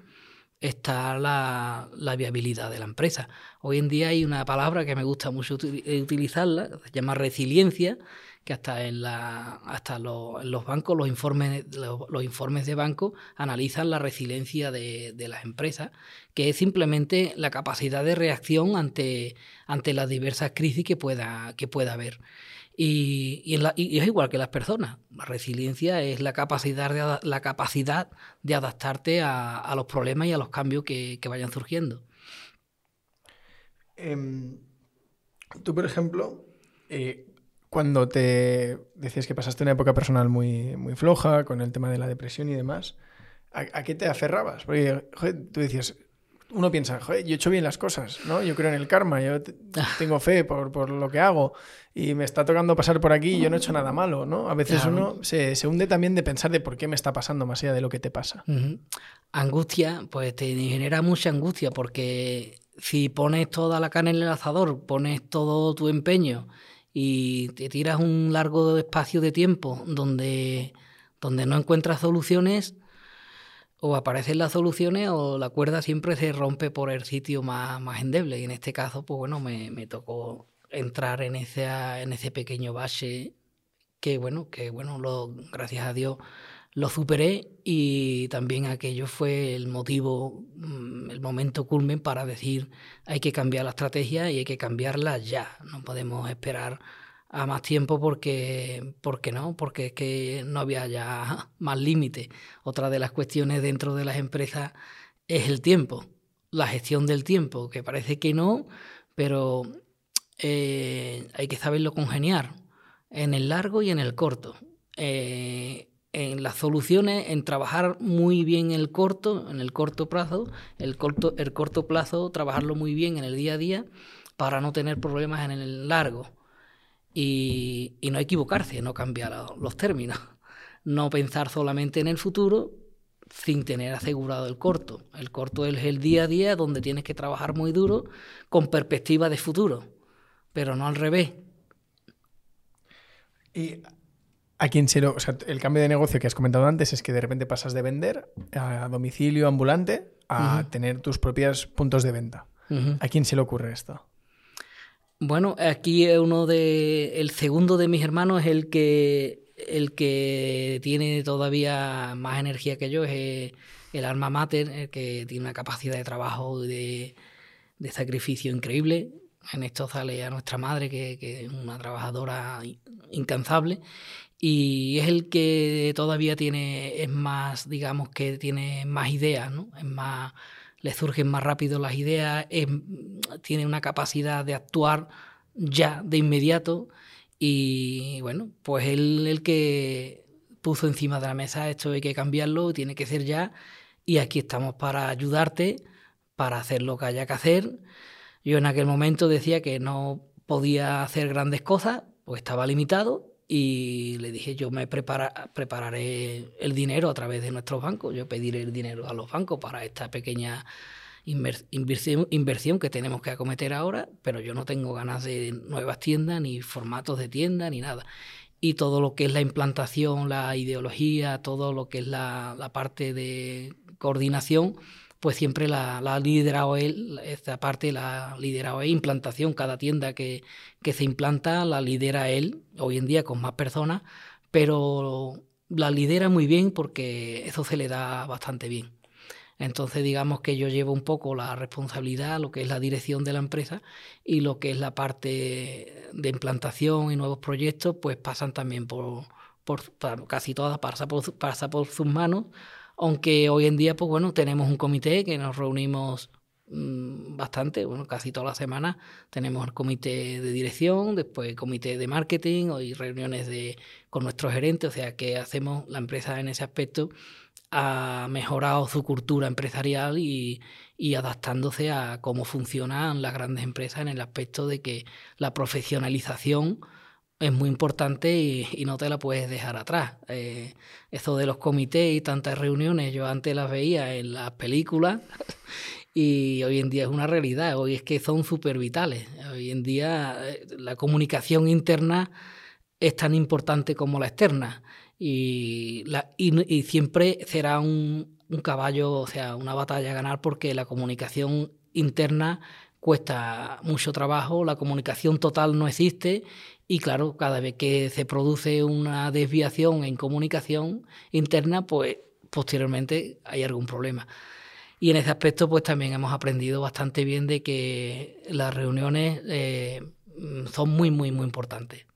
está la, la, viabilidad de la empresa. Hoy en día hay una palabra que me gusta mucho utilizarla, se llama resiliencia, que hasta en la hasta los, los bancos los informes los, informes de banco analizan la resiliencia de, de, las empresas que es simplemente la capacidad de reacción ante ante las diversas crisis que pueda que pueda haber y, es igual que las personas la resiliencia es la capacidad de, la capacidad de adaptarte a, los problemas y a los cambios que, vayan surgiendo eh, tú por ejemplo eh, cuando te decías que pasaste una época personal muy, muy floja con el tema de la depresión y demás, ¿a, qué te aferrabas? Porque tú decías, uno piensa, joder, yo he hecho bien las cosas, ¿no? Yo creo en el karma, yo tengo fe por, por, lo que hago y me está tocando pasar por aquí y yo no he hecho nada malo, ¿no? A veces claro. uno se, se, hunde también de pensar de por qué me está pasando más allá de lo que te pasa. Uh -huh. Angustia, pues te genera mucha angustia porque si pones toda la carne en el asador, pones todo tu empeño y te tiras un largo espacio de tiempo donde, donde no encuentras soluciones, o aparecen las soluciones o la cuerda siempre se rompe por el sitio más, más endeble. Y en este caso, pues bueno, me, me tocó entrar en ese, en ese pequeño bache que bueno, que bueno, lo, gracias a Dios lo superé y también aquello fue el motivo, mm, el momento culmen para decir hay que cambiar la estrategia y hay que cambiarla ya. No podemos esperar a más tiempo porque, porque no, porque es que no había ya más límite. Otra de las cuestiones dentro de las empresas es el tiempo, la gestión del tiempo, que parece que no, pero eh, hay que saberlo congeniar en el largo y en el corto. Eh, en las soluciones, en trabajar muy bien el corto, en el corto plazo, el corto, el corto plazo, trabajarlo muy bien en el día a día para no tener problemas en el largo. Y, y no equivocarse, no cambiar los términos. No pensar solamente en el futuro sin tener asegurado el corto. El corto es el día a día donde tienes que trabajar muy duro con perspectiva de futuro, pero no al revés. Y a quién se lo, o sea, el cambio de negocio que has comentado antes es que de repente pasas de vender a domicilio ambulante a tener tus propios puntos de venta. ¿A quién se le ocurre esto? Bueno, aquí uno de el segundo de mis hermanos es el que el que tiene todavía más energía que yo es el alma mater, el que tiene una capacidad de trabajo de, de sacrificio increíble. En esto sale a nuestra madre, que, que es una trabajadora incansable y es el que todavía tiene, es más, digamos que tiene más ideas, ¿no? Es más, le surgen más rápido las ideas, tiene una capacidad de actuar ya, de inmediato, y bueno, pues él el que puso encima de la mesa esto hay que cambiarlo, tiene que ser ya, y aquí estamos para ayudarte, para hacer lo que haya que hacer. Yo en aquel momento decía que no podía hacer grandes cosas, pues estaba limitado, y le dije, yo me prepararé el dinero a través de nuestros bancos, yo pediré el dinero a los bancos para esta pequeña inversión, inversión que tenemos que acometer ahora, pero yo no tengo ganas de nuevas tiendas, ni formatos de tienda, ni nada. Y todo lo que es la implantación, la ideología, todo lo que es la, la parte de coordinación, pues siempre la, ha liderado él, esta parte la ha liderado él, implantación, cada tienda que, que se implanta la lidera él, hoy en día con más personas, pero la lidera muy bien porque eso se le da bastante bien. Entonces digamos que yo llevo un poco la responsabilidad, lo que es la dirección de la empresa y lo que es la parte de implantación y nuevos proyectos, pues pasan también por, por casi todas, pasa pasa por sus manos aunque hoy en día, pues bueno, tenemos un comité que nos reunimos mm, bastante, bueno, casi todas las semanas. Tenemos el comité de dirección, después el comité de marketing y reuniones de, con nuestros gerentes, o sea que hacemos la empresa en ese aspecto ha mejorado su cultura empresarial y, y, adaptándose a cómo funcionan las grandes empresas en el aspecto de que la profesionalización es muy importante y, no te la puedes dejar atrás. Eh, eso de los comités y tantas reuniones, yo antes las veía en las películas y hoy en día es una realidad. Hoy es que son súper vitales. Hoy en día eh, la comunicación interna es tan importante como la externa y, la, y, siempre será un, un caballo, o sea, una batalla a ganar porque la comunicación interna cuesta mucho trabajo, la comunicación total no existe y claro, cada vez que se produce una desviación en comunicación interna, pues posteriormente hay algún problema. Y en ese aspecto, pues también hemos aprendido bastante bien de que las reuniones eh, son muy, muy, muy importantes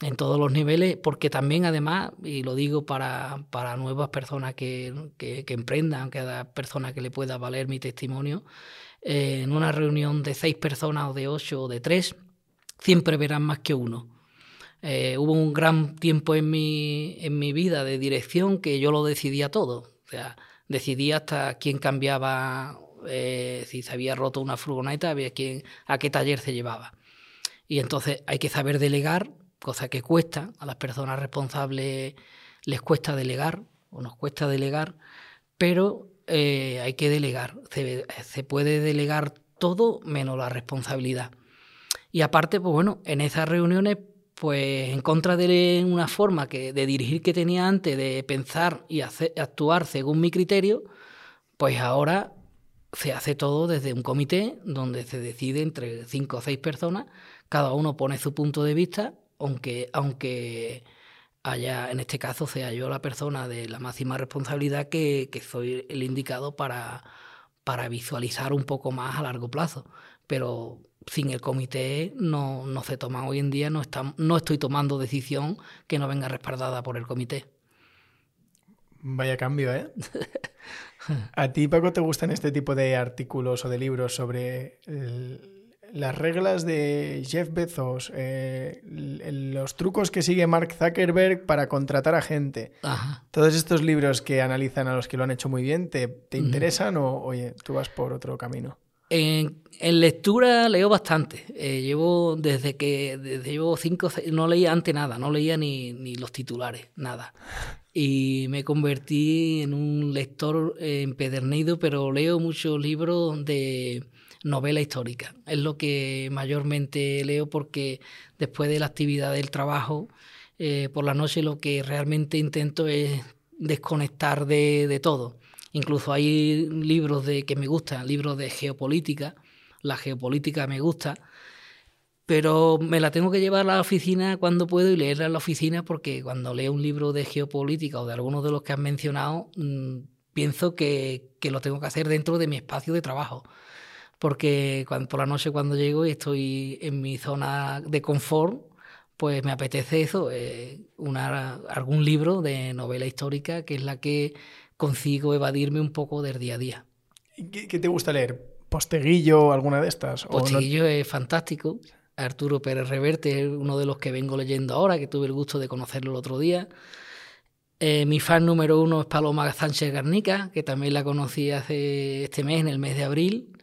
en todos los niveles, porque también además, y lo digo para, para nuevas personas que, que, que emprendan, cada persona que le pueda valer mi testimonio, eh, en una reunión de seis personas o de ocho o de tres, siempre verán más que uno. Eh, hubo un gran tiempo en mi, en mi vida de dirección que yo lo decidía todo. O sea, decidía hasta quién cambiaba, eh, si se había roto una furgoneta, había quién, a qué taller se llevaba. Y entonces hay que saber delegar, cosa que cuesta, a las personas responsables les cuesta delegar, o nos cuesta delegar, pero eh, hay que delegar. Se, se puede delegar todo menos la responsabilidad. Y aparte, pues bueno, en esas reuniones, pues en contra de una forma que, de dirigir que tenía antes, de pensar y actuar según mi criterio, pues ahora se hace todo desde un comité donde se decide entre cinco o seis personas, cada uno pone su punto de vista, aunque, aunque haya, en este caso, sea yo la persona de la máxima responsabilidad que, soy el indicado para, para visualizar un poco más a largo plazo. Pero sin el comité no, no se toma hoy en día, no, está, no estoy tomando decisión que no venga respaldada por el comité. Vaya cambio, ¿eh? ¿A ti, Paco, te gustan este tipo de artículos o de libros sobre las reglas de Jeff Bezos, eh, los trucos que sigue Mark Zuckerberg para contratar a gente? Todos estos libros que analizan a los que lo han hecho muy bien, ¿te, interesan o, oye, tú vas por otro camino? En, lectura leo bastante. Eh, llevo desde que desde llevo cinco, no leía antes nada, no leía ni, ni los titulares, nada y me convertí en un lector empedernido, pero leo muchos libros de novela histórica. Es lo que mayormente leo porque después de la actividad del trabajo, eh, por la noche lo que realmente intento es desconectar de, de, todo. Incluso hay libros de, que me gustan, libros de geopolítica. La geopolítica me gusta pero me la tengo que llevar a la oficina cuando puedo y leerla en la oficina porque cuando leo un libro de geopolítica o de algunos de los que has mencionado, mm, pienso que, que, lo tengo que hacer dentro de mi espacio de trabajo. Porque cuando, por la noche cuando llego y estoy en mi zona de confort, pues me apetece eso, eh, una, algún libro de novela histórica que es la que consigo evadirme un poco del día a día. ¿Qué, qué te gusta leer? ¿Posteguillo alguna de estas? Posteguillo es fantástico. Arturo Pérez Reverte es uno de los que vengo leyendo ahora, que tuve el gusto de conocerlo el otro día. Eh, mi fan número uno es Paloma Sánchez Garnica, que también la conocí hace este mes, en el mes de abril.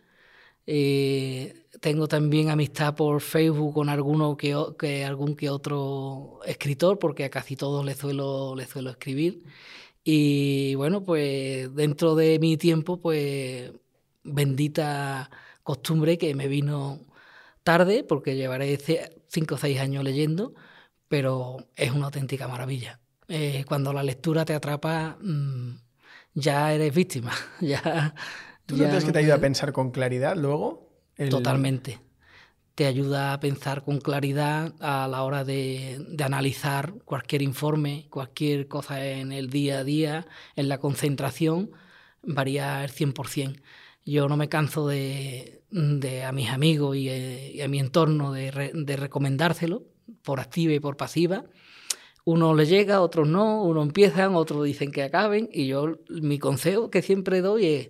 Eh, tengo también amistad por Facebook con alguno que, que, algún que otro escritor, porque a casi todos les suelo, les suelo escribir. Y bueno, pues dentro de mi tiempo, pues bendita costumbre que me vino tarde, porque llevaré cinco o seis años leyendo, pero es una auténtica maravilla. Eh, cuando la lectura te atrapa, mm, ya eres víctima. ya, ¿Tú no crees que te ayuda a pensar con claridad luego? Totalmente. Te ayuda a pensar con claridad a la hora de, de, analizar cualquier informe, cualquier cosa en el día a día, en la concentración, varía el 100%. Yo no me canso de, a mis amigos eh, y, a mi entorno de, recomendárselo, por activa y por pasiva. Uno le llega, otros no, uno empiezan, otros dicen que acaben, y yo mi consejo que siempre doy es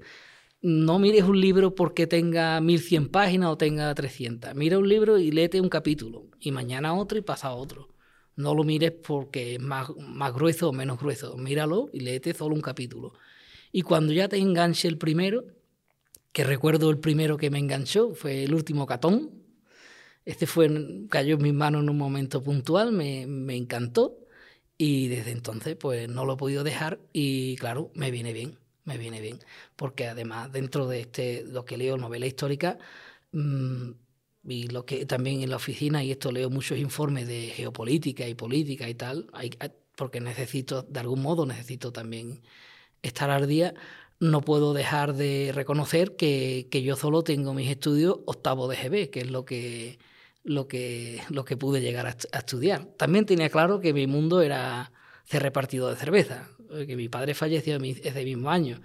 no mires un libro porque tenga 1100 páginas o tenga 300. Mira un libro y léete un capítulo, y mañana otro y pasa otro. No lo mires porque es más, más grueso o menos grueso. Míralo y léete solo un capítulo. Y cuando ya te enganche el primero, que recuerdo el primero que me enganchó, fue el último Catón. Este fue, cayó en mis manos en un momento puntual, me, me encantó y desde entonces pues no lo he podido dejar y claro, me viene bien, me viene bien, porque además dentro de este, lo que leo, novela histórica, mmm, y lo que también en la oficina, y esto leo muchos informes de geopolítica y política y tal, hay, porque necesito, de algún modo necesito también estar al día, no puedo dejar de reconocer que, yo solo tengo mis estudios octavo de GB, que es lo que, lo que, lo que pude llegar a, estudiar. También tenía claro que mi mundo era ser repartido de cerveza, que mi padre falleció ese mismo año.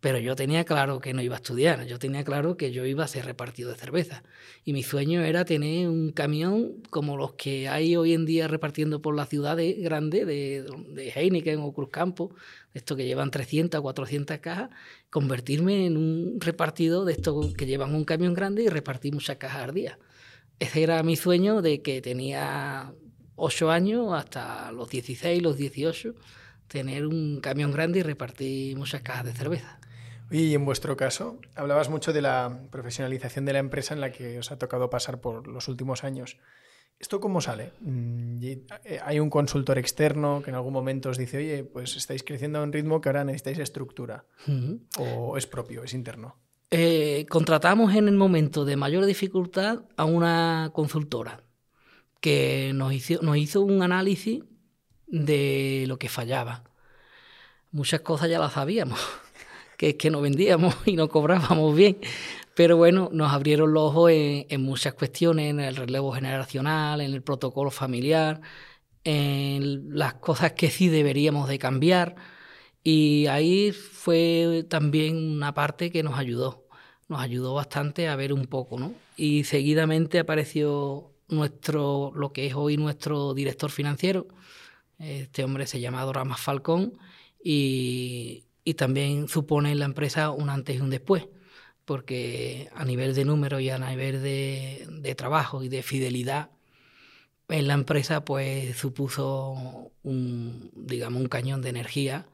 Pero yo tenía claro que no iba a estudiar, yo tenía claro que yo iba a ser repartido de cerveza. Y mi sueño era tener un camión como los que hay hoy en día repartiendo por las ciudades grandes de, Heineken o Cruzcampo, estos que llevan 300 o 400 cajas, convertirme en un repartido de estos que llevan un camión grande y repartir muchas cajas al día. Ese era mi sueño de que tenía 8 años hasta los 16, los 18, tener un camión grande y repartir muchas cajas de cerveza. Y en vuestro caso, hablabas mucho de la profesionalización de la empresa en la que os ha tocado pasar por los últimos años. ¿Esto cómo sale? Mm, eh, ¿Hay un consultor externo que en algún momento os dice, oye, pues estáis creciendo a un ritmo que ahora necesitáis estructura? ¿O es propio, es interno? Eh, eh, contratamos en el momento de mayor dificultad a una consultora que nos hizo, nos hizo un análisis de lo que fallaba. Muchas cosas ya las sabíamos, que es que no vendíamos y no cobrábamos bien, pero bueno, nos abrieron los ojos en, muchas cuestiones, en el relevo generacional, en el protocolo familiar, en las cosas que sí deberíamos de cambiar. Y ahí fue también una parte que nos ayudó, nos ayudó bastante a ver un poco, ¿no? Y seguidamente apareció nuestro, lo que es hoy nuestro director financiero. Este hombre se llama Doramas Falcón y, y también supone en la empresa un antes y un después porque a nivel de números y a nivel de, trabajo y de fidelidad en la empresa, pues supuso un, digamos, un cañón de energía,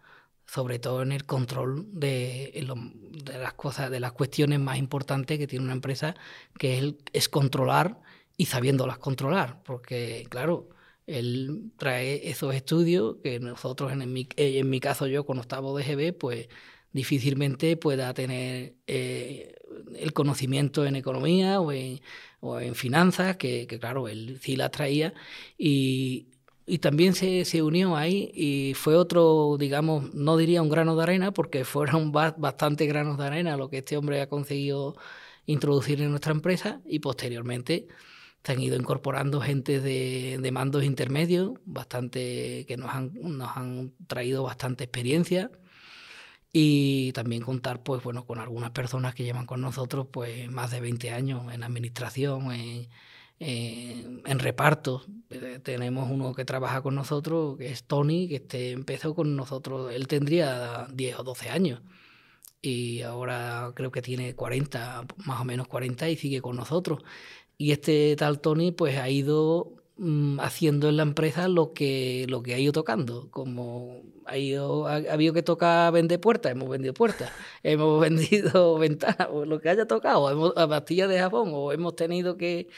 sobre todo en el control de, las cosas, de las cuestiones más importantes que tiene una empresa, que es, es controlar y sabiéndolas controlar, porque claro, él trae esos estudios que nosotros, en mi, en mi caso yo con octavo DGB, pues difícilmente pueda tener eh, el conocimiento en economía o en, o en finanzas, que, claro, él sí las traía, y, y también se, se, unió ahí y fue otro, digamos, no diría un grano de arena, porque fueron bastante granos de arena lo que este hombre ha conseguido introducir en nuestra empresa y posteriormente se han ido incorporando gente de, de mandos intermedios, bastante que nos han, nos han traído bastante experiencia. Y también contar pues bueno con algunas personas que llevan con nosotros pues más de 20 años en administración en, en, reparto. Eh, tenemos uno que trabaja con nosotros que es Tony que este empezó con nosotros él tendría 10 o 12 años. Y ahora creo que tiene 40 más o menos 40 y sigue con nosotros y este tal Tony pues ha ido Mm, haciendo en la empresa lo que, lo que ha ido tocando. Como ha, ido, ha, habido que tocar vender puertas, hemos vendido puertas, hemos vendido ventanas, o lo que haya tocado, hemos, pastillas de jabón, o hemos tenido que...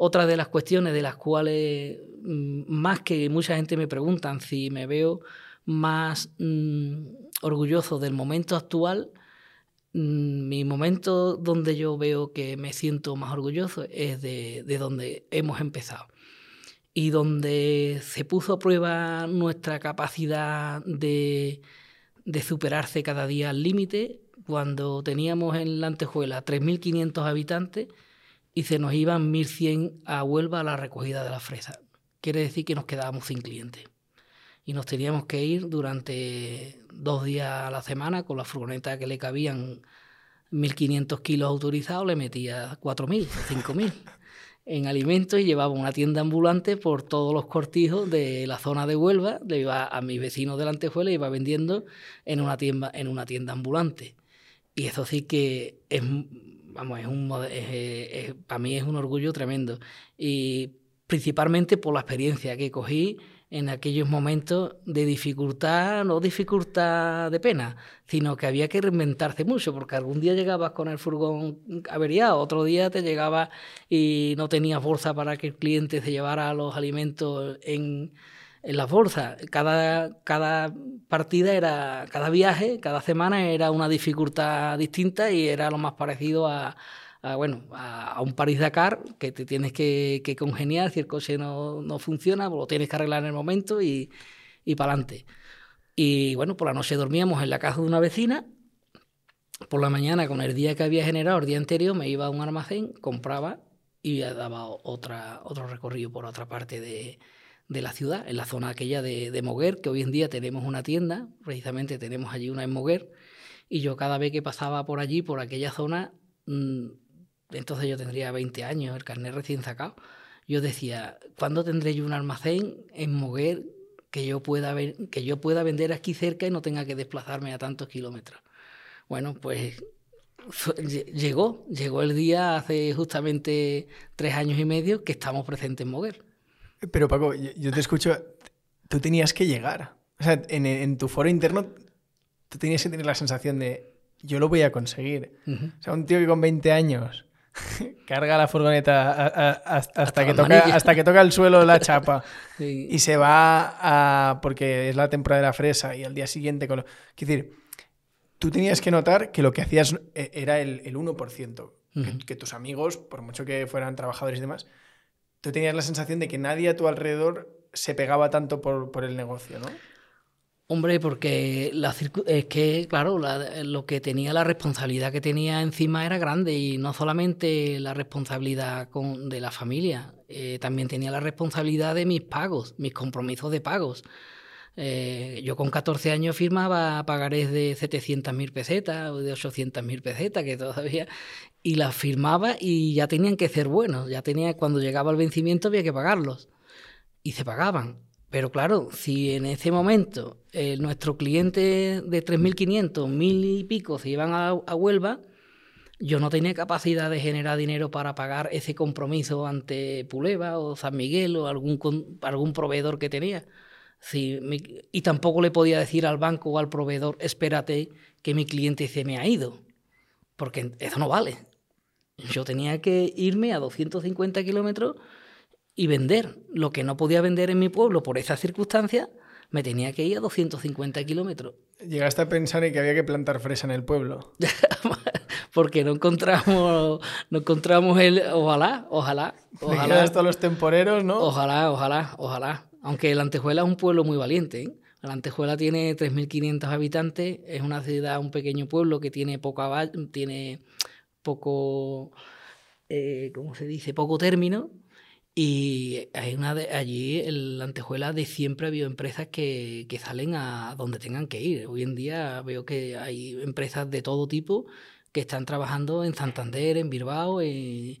Otra de las cuestiones de las cuales, mm, más que mucha gente me preguntan si me veo más mm, orgulloso del momento actual, mi momento donde yo veo que me siento más orgulloso es de, de donde hemos empezado y donde se puso a prueba nuestra capacidad de, superarse cada día al límite, cuando teníamos en la antejuela 3.500 habitantes y se nos iban 1.100 a Huelva a la recogida de la fresa. Quiere decir que nos quedábamos sin clientes. Y nos teníamos que ir durante dos días a la semana con la furgoneta que le cabían 1.500 kilos autorizados, le metía 4.000 o 5.000 en alimentos y llevaba una tienda ambulante por todos los cortijos de la zona de Huelva, le iba a mis vecinos de la y iba vendiendo en una tienda, en una tienda ambulante. Y eso sí que es, vamos, es un, para mí es un orgullo tremendo. Y principalmente por la experiencia que cogí en aquellos momentos de dificultad, no dificultad de pena, sino que había que reinventarse mucho, porque algún día llegabas con el furgón averiado, otro día te llegabas y no tenías bolsa para que el cliente se llevara los alimentos en, en las bolsas. Cada, cada partida era, cada viaje, cada semana era una dificultad distinta y era lo más parecido a a, bueno, a, un París-Dakar que te tienes que, congeniar, si el coche no, no, funciona, pues lo tienes que arreglar en el momento y, y para adelante. Y bueno, por la noche dormíamos en la casa de una vecina, por la mañana con el día que había generado el día anterior me iba a un almacén, compraba y daba otra, otro recorrido por otra parte de, de la ciudad, en la zona aquella de, de, Moguer, que hoy en día tenemos una tienda, precisamente tenemos allí una en Moguer, y yo cada vez que pasaba por allí, por aquella zona, mm, entonces yo tendría 20 años, el carnet recién sacado, yo decía, ¿cuándo tendré yo un almacén en Moguer que yo pueda, ver, que yo pueda vender aquí cerca y no tenga que desplazarme a tantos kilómetros? Bueno, pues llegó, llegó el día hace justamente tres años y medio que estamos presentes en Moguer. Pero Paco, yo te escucho, tú tenías que llegar. O sea, en, en tu foro interno, tú tenías que tener la sensación de, yo lo voy a conseguir. O sea, un tío que con 20 años carga la furgoneta hasta, que toca, hasta que toca el suelo la chapa y se va a. porque es la temporada de la fresa y al día siguiente. Con lo... Quiero decir, tú tenías que notar que lo que hacías eh, era el, 1%, que, tus amigos, por mucho que fueran trabajadores y demás, tú tenías la sensación de que nadie a tu alrededor se pegaba tanto por, por el negocio, ¿no? Hombre, porque la es que, claro, lo que tenía, la responsabilidad que tenía encima era grande y no solamente la responsabilidad de la familia, eh, también tenía la responsabilidad de mis pagos, mis compromisos de pagos. Eh, yo con 14 años firmaba pagarés de 700.000 pesetas o de 800.000 pesetas, que todavía. Y las firmaba y ya tenían que ser buenos. Ya tenía, cuando llegaba el vencimiento había que pagarlos. Y se pagaban. Pero claro, si en ese momento eh, nuestro cliente de 3.500, 1.000 y pico se iban a, a Huelva, yo no tenía capacidad de generar dinero para pagar ese compromiso ante Puleva o San Miguel o algún, algún proveedor que tenía y tampoco le podía decir al banco o al proveedor, espérate que mi cliente se me ha ido, porque eso no vale. Yo tenía que irme a 250 kilómetros y vender. Lo que no podía vender en mi pueblo por esas circunstancias, me tenía que ir a 250 kilómetros. ¿Llegaste a pensar en que había que plantar fresa en el pueblo? Porque no encontramos, no encontramos el... Ojalá, ojalá, ojalá. todos los temporeros, ¿no? Ojalá, ojalá, ojalá. Aunque la Antejuela es un pueblo muy valiente. ¿eh? La Antejuela tiene 3.500 habitantes, es una ciudad, un pequeño pueblo que tiene poca tiene poco, eh, ¿cómo se dice? Poco término. Y hay una de, allí en la Antejuela de siempre ha habido empresas que, salen a donde tengan que ir. Hoy en día veo que hay empresas de todo tipo que están trabajando en Santander, en Bilbao, en,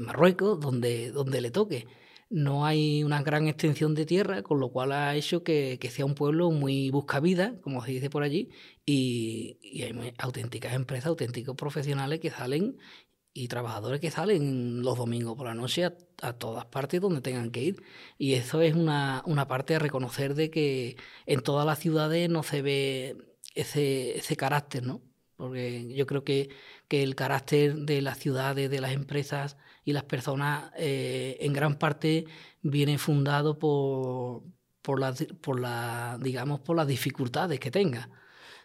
Marruecos, donde, donde le toque no hay una gran extensión de tierra, con lo cual ha hecho que, sea un pueblo muy buscavida, como se dice por allí, y, hay auténticas empresas, auténticos profesionales que salen y trabajadores que salen los domingos por la noche a, todas partes donde tengan que ir. Y eso es una, parte a reconocer de que en todas las ciudades no se ve ese, ese carácter, ¿no? Porque yo creo que, que el carácter de las ciudades, de las empresas, y las personas eh, en gran parte viene fundado por, por, la, por, la, digamos, por las dificultades que tenga.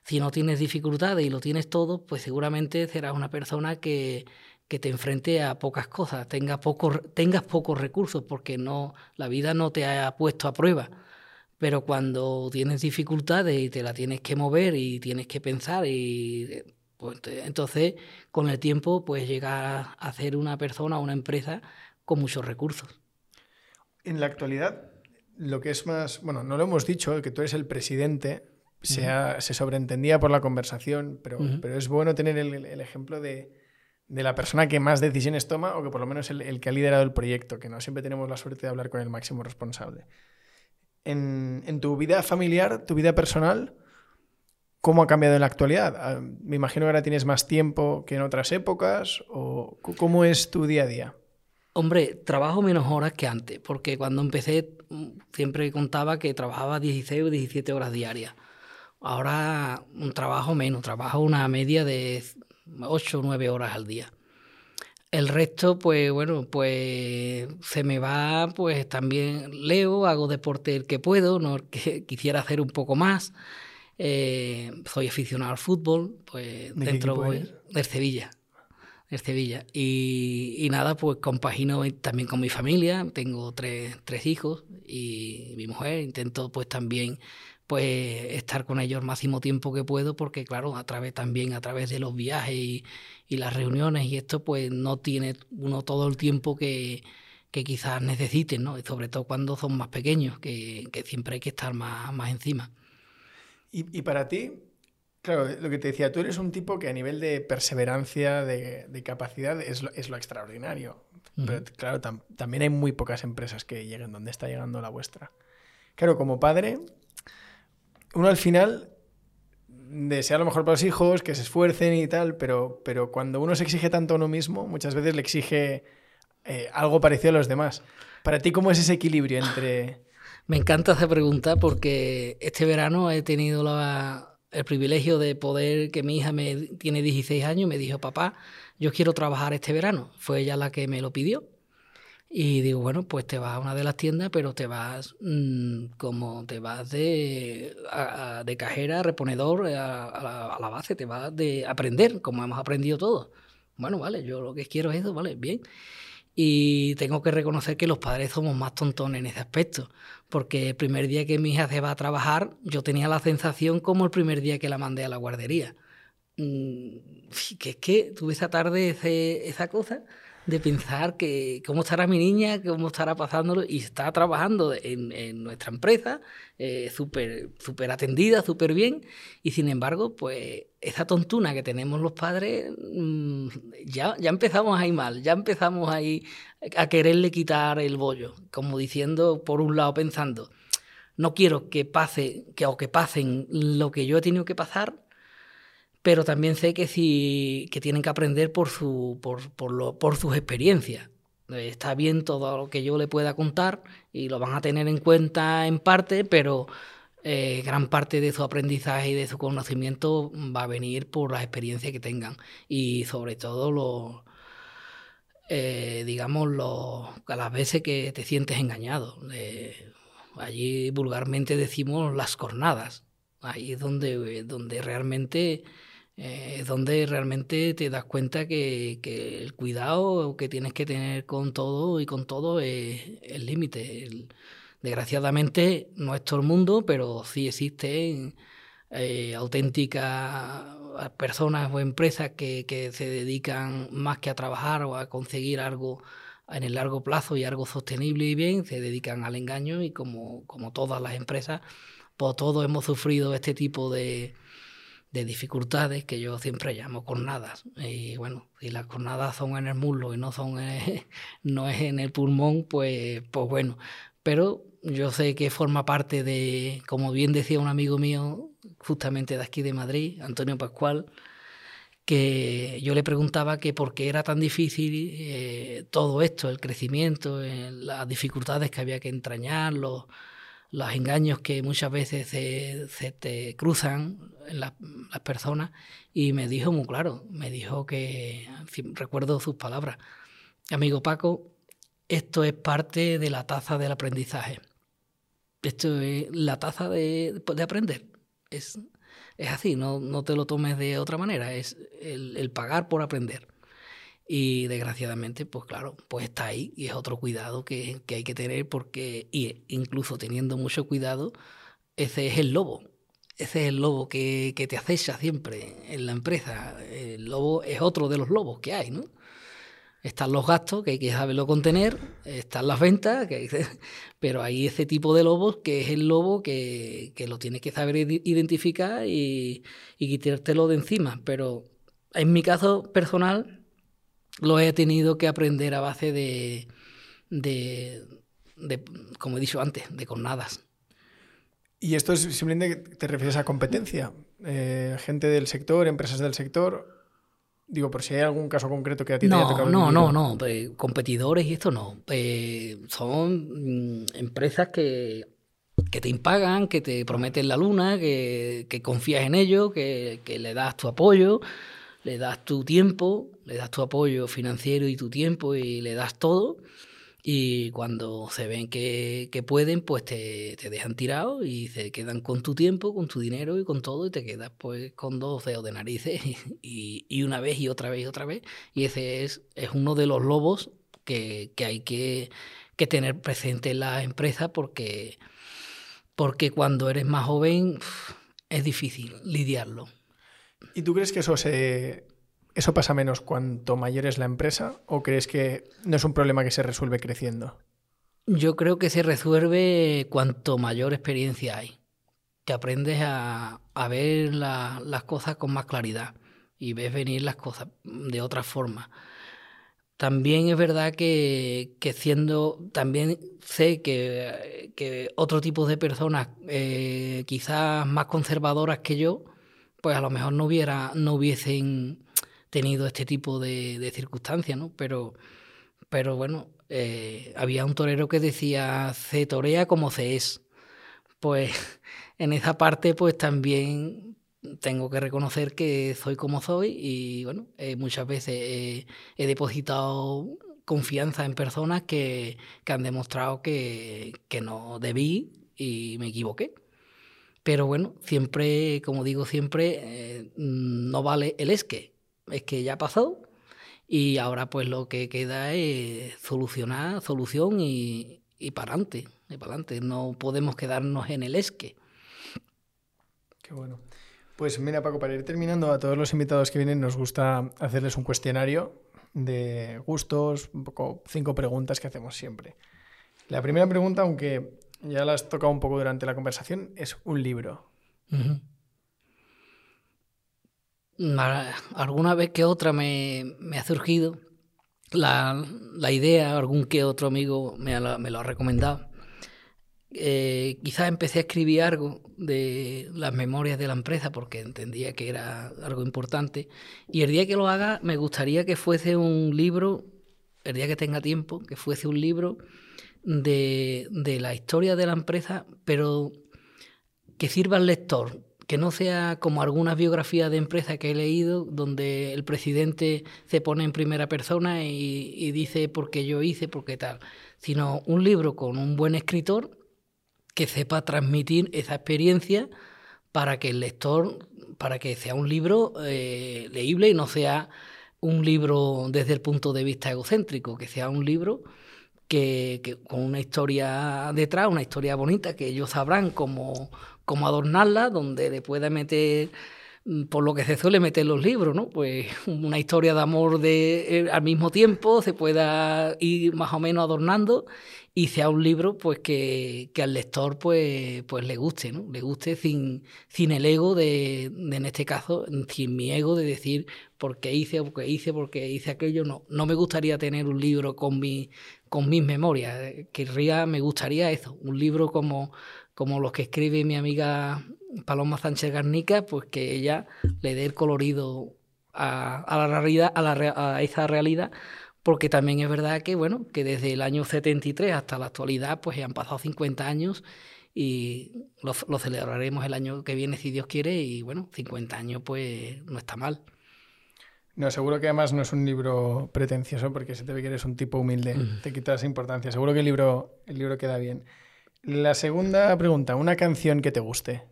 Si no tienes dificultades y lo tienes todo, pues seguramente serás una persona que, que te enfrente a pocas cosas, tengas pocos, tengas pocos recursos, porque no, la vida no te ha puesto a prueba. Pero cuando tienes dificultades y te la tienes que mover y tienes que pensar y pues, entonces, con el tiempo, pues llega a ser una persona, una empresa con muchos recursos. En la actualidad, lo que es más, bueno, no lo hemos dicho, que tú eres el presidente, se, se sobreentendía por la conversación, pero, pero es bueno tener el, ejemplo de, de, la persona que más decisiones toma o que por lo menos el, el, que ha liderado el proyecto, que no siempre tenemos la suerte de hablar con el máximo responsable. En, en tu vida familiar, tu vida personal, ¿Cómo ha cambiado en la actualidad? Ah, me imagino que ahora tienes más tiempo que en otras épocas. ¿O ¿Cómo es tu día a día? Hombre, trabajo menos horas que antes, porque cuando empecé mm, siempre contaba que trabajaba 16 o 17 horas diarias. Ahora un trabajo menos, trabajo una media de 8 o 9 horas al día. El resto, pues bueno, pues se me va, pues también leo, hago deporte el que puedo, no que quisiera hacer un poco más. Eh, soy aficionado al fútbol, pues dentro voy del Sevilla. Del Sevilla. Y, nada, pues compagino también con mi familia. Tengo tres, tres hijos y mi mujer. Intento pues también pues estar con ellos el máximo tiempo que puedo porque claro, a través también a través de los viajes y, las reuniones y esto pues no tiene uno todo el tiempo que, que quizás necesiten, ¿no? Y sobre todo cuando son más pequeños, que, que siempre hay que estar más, más encima. Y, para ti, claro, lo que te decía, tú eres un tipo que a nivel de perseverancia, de, capacidad, es lo, es lo extraordinario. Pero claro, también hay muy pocas empresas que lleguen donde está llegando la vuestra. Claro, como padre, uno al final desea lo mejor para los hijos, que se esfuercen y tal, pero, pero cuando uno se exige tanto a uno mismo, muchas veces le exige eh, algo parecido a los demás. Para ti, ¿cómo es ese equilibrio entre me encanta esa pregunta porque este verano he tenido el privilegio de poder, que mi hija me, tiene 16 años, me dijo, papá, yo quiero trabajar este verano. Fue ella la que me lo pidió. Y digo, bueno, pues te vas a una de las tiendas, pero te vas mm, como te vas de, de cajera, reponedor, a, la, base, te vas de aprender, como hemos aprendido todos. Bueno, vale, yo lo que quiero es eso, vale, bien. Y tengo que reconocer que los padres somos más tontones en ese aspecto, porque el primer día que mi hija se va a trabajar, yo tenía la sensación como el primer día que la mandé a la guardería. Mm, que es que tuve esa tarde esa cosa de pensar que cómo estará mi niña, cómo estará pasándolo, y está trabajando en, nuestra empresa, eh, súper super atendida, súper bien, y sin embargo, pues esa tontuna que tenemos los padres, mm, ya, ya empezamos ahí mal, ya empezamos ahí a quererle quitar el bollo, como diciendo, por un lado, pensando, no quiero que pase, que, o que pasen lo que yo he tenido que pasar, pero también sé que, si, que tienen que aprender por, su, por, por, lo, por sus experiencias. Está bien todo lo que yo le pueda contar y lo van a tener en cuenta en parte, pero eh, gran parte de su aprendizaje y de su conocimiento va a venir por las experiencias que tengan y sobre todo los, eh, digamos, los, a las veces que te sientes engañado. allí vulgarmente decimos las cornadas. Ahí es donde, donde realmente eh, es donde realmente te das cuenta que, el cuidado que tienes que tener con todo y con todo es el límite. Desgraciadamente no es todo el mundo, pero sí existen eh, auténticas personas o empresas que, que, se dedican más que a trabajar o a conseguir algo en el largo plazo y algo sostenible y bien, se dedican al engaño y como, como todas las empresas, pues todos hemos sufrido este tipo de, de dificultades que yo siempre llamo cornadas. Y bueno, si las cornadas son en el muslo y no son no es en el pulmón, pues, pues bueno. Pero yo sé que forma parte de, como bien decía un amigo mío, justamente de aquí de Madrid, Antonio Pascual, que yo le preguntaba que por qué era tan difícil eh, todo esto, el crecimiento, eh, las dificultades que había que entrañar, los, los engaños que muchas veces se, te cruzan en las personas y me dijo muy claro, me dijo que, recuerdo sus palabras, amigo Paco, esto es parte de la taza del aprendizaje. Esto es la taza de, aprender. Es, es así, no, no, te lo tomes de otra manera, es el pagar por aprender. Y desgraciadamente, pues claro, pues está ahí y es otro cuidado que, hay que tener porque, y incluso teniendo mucho cuidado, ese es el lobo. Ese es el lobo que, te acecha siempre en la empresa. El lobo es otro de los lobos que hay, ¿no? Están los gastos, que hay que saberlo contener, están las ventas, que pero hay ese tipo de lobos que es el lobo que, lo tienes que saber identificar y quitártelo de encima. Pero en mi caso personal, lo he tenido que aprender a base de, de, como he dicho antes, de cornadas. ¿Y esto es simplemente te refieres a competencia? Eh, gente del sector, empresas del sector. Digo, por si hay algún caso concreto que a ti te haya tocado. No, no, no, pues, competidores y esto no. Pues, son mm, empresas que, que te impagan, que te prometen la luna, que, que confías en ellos, que, que le das tu apoyo le das tu tiempo, le das tu apoyo financiero y tu tiempo y le das todo. Y cuando se ven que, pueden, pues te, dejan tirado y se quedan con tu tiempo, con tu dinero y con todo y te quedas pues con dos dedos de narices y, una vez y otra vez y otra vez. Y ese es, es uno de los lobos que, hay que, tener presente en la empresa porque, porque cuando eres más joven es difícil lidiarlo. ¿Y tú crees que eso se eso pasa menos cuanto mayor es la empresa o crees que no es un problema que se resuelve creciendo? Yo creo que se resuelve cuanto mayor experiencia hay, que aprendes a, ver las cosas con más claridad y ves venir las cosas de otra forma. También es verdad que, siendo, también sé que, otro tipo de personas, eh, quizás más conservadoras que yo, pues a lo mejor no, hubiera, no hubiesen tenido este tipo de, circunstancias, ¿no? Pero, pero bueno, eh, había un torero que decía, se torea como se es. Pues en esa parte, pues también tengo que reconocer que soy como soy y bueno, eh, muchas veces he depositado confianza en personas que, han demostrado que, no debí y me equivoqué. Pero bueno, siempre, como digo siempre, eh, no vale el es que, es que ya pasó y ahora pues lo que queda es solucionar, solución y, y para adelante, y para adelante. No podemos quedarnos en el esque. Qué bueno. Pues mira, Paco, para ir terminando, a todos los invitados que vienen nos gusta hacerles un cuestionario de gustos, un poco cinco preguntas que hacemos siempre. La primera pregunta, aunque ya la has tocado un poco durante la conversación, es un libro. Alguna vez que otra me, ha surgido la, idea, algún que otro amigo me, me lo ha recomendado eh, quizás empecé a escribir algo de las memorias de la empresa porque entendía que era algo importante. Y el día que lo haga, me gustaría que fuese un libro, el día que tenga tiempo, que fuese un libro de, de la historia de la empresa, pero que sirva al lector, que no sea como algunas biografías de empresa que he leído, donde el presidente se pone en primera persona y, dice por qué yo hice, por qué tal, sino un libro con un buen escritor que sepa transmitir esa experiencia para que el lector, para que sea un libro eh, leíble y no sea un libro desde el punto de vista egocéntrico, que sea un libro que, con una historia detrás, una historia bonita, que ellos sabrán cómo, cómo adornarla, donde le pueda meter Mm, por lo que se suele meter los libros, ¿no? Pues una historia de amor de, eh, al mismo tiempo se pueda ir más o menos adornando y sea un libro pues que, al lector pues, pues le guste, ¿no? Le guste sin, sin el ego de, en este caso, sin mi ego de decir por qué hice, por qué hice, por qué hice aquello. No, no me gustaría tener un libro con, mi, con mis memorias. Querría, me gustaría eso, un libro como, como los que escribe mi amiga Paloma Sánchez Garnica, pues que ella le dé el colorido a, la realidad, a, esa realidad, porque también es verdad que, bueno, que desde el año 73 hasta la actualidad, pues han pasado 50 años y lo, celebraremos el año que viene, si Dios quiere, y bueno, 50 años, pues no está mal. No, seguro que además no es un libro pretencioso porque se te ve que eres un tipo humilde, mm. te quitas importancia. Seguro que el libro, el libro queda bien. La segunda pregunta, ¿una canción que te guste?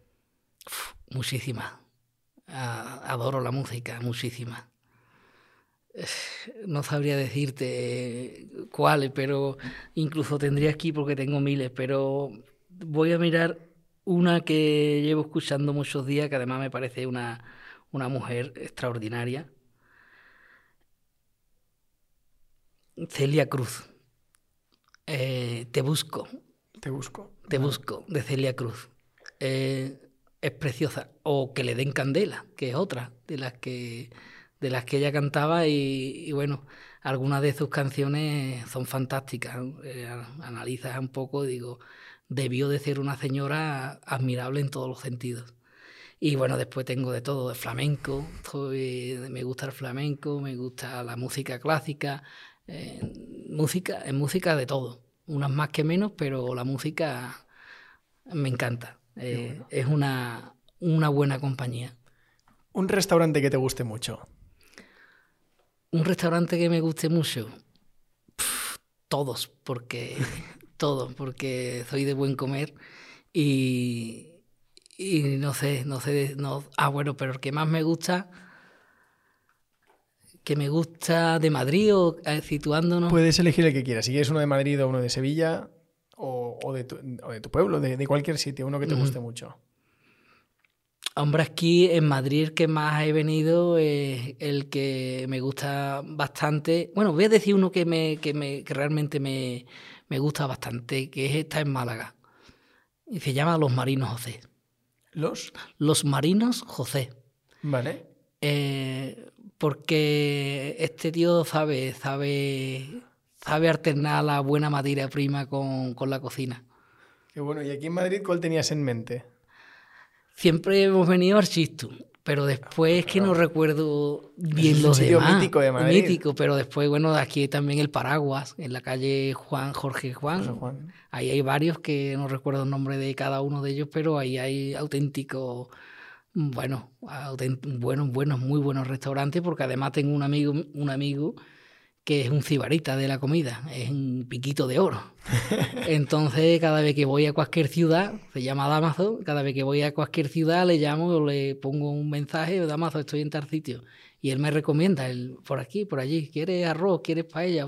muchísima. adoro la música, muchísima. No sabría decirte cuáles, pero incluso tendría aquí porque tengo miles, pero voy a mirar una que llevo escuchando muchos días, que además me parece una, una mujer extraordinaria. Celia Cruz. Eh, te busco. Te busco. Te busco, de Celia Cruz. Eh, es preciosa. O que le den candela, que es otra de las que, de las que ella cantaba y, bueno, algunas de sus canciones son fantásticas. Eh, analizas un poco, digo, debió de ser una señora admirable en todos los sentidos. Y bueno, después tengo de todo, de flamenco, me gusta el flamenco, me gusta la música clásica, eh, música, en música de todo, unas más que menos, pero la música me encanta. Eh, es una, buena compañía. ¿Un restaurante que te guste mucho? Un restaurante que me guste mucho. todos, porque todos, porque soy de buen comer y, y no sé, no sé, no, ah bueno, pero el que más me gusta, que me gusta de Madrid o eh, situándonos. Puedes elegir el que quieras, si quieres uno de Madrid o uno de Sevilla o, de, tu, pueblo, de, cualquier sitio, uno que te guste mucho. Hombre, aquí en Madrid el que más he venido es el que me gusta bastante. Bueno, voy a decir uno que, me, que, me, que realmente me, gusta bastante, que es esta en Málaga. Y se llama Los Marinos José. ¿Los? Los Marinos José. Vale. Eh, porque este tío sabe, sabe sabe alternar la buena materia prima con, la cocina. Qué bueno. ¿Y aquí en Madrid cuál tenías en mente? Siempre hemos venido al Chistu, pero después es que no recuerdo bien los sitio mítico de Madrid. Mítico, pero después, bueno, aquí también el Paraguas, en la calle Juan Jorge Juan. Ahí hay varios que no recuerdo el nombre de cada uno de ellos, pero ahí hay auténticos bueno, buenos, buenos, muy buenos restaurantes, porque además tengo un amigo, un amigo que es un cibarita de la comida, es un piquito de oro. Entonces, cada vez que voy a cualquier ciudad, se llama Damaso, cada vez que voy a cualquier ciudad le llamo o le pongo un mensaje, Damaso, estoy en tal sitio. Y él me recomienda, él, por aquí, por allí, ¿quieres arroz? ¿Quieres paella?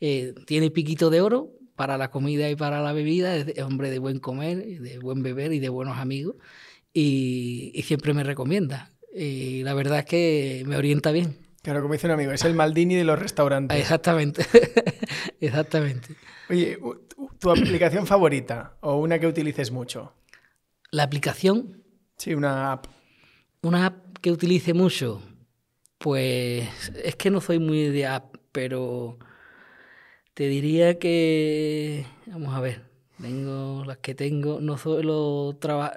Eh, tiene piquito de oro para la comida y para la bebida, es hombre de buen comer, de buen beber y de buenos amigos. Y, y siempre me recomienda. Y la verdad es que me orienta bien. Claro, como dice un amigo, es el Maldini de los restaurantes. Exactamente, exactamente. Oye, ¿tu aplicación favorita o una que utilices mucho? La aplicación. Sí, una app. Una app que utilice mucho. Pues es que no soy muy de app, pero te diría que. Vamos a ver. Tengo las que tengo. No solo trabajo.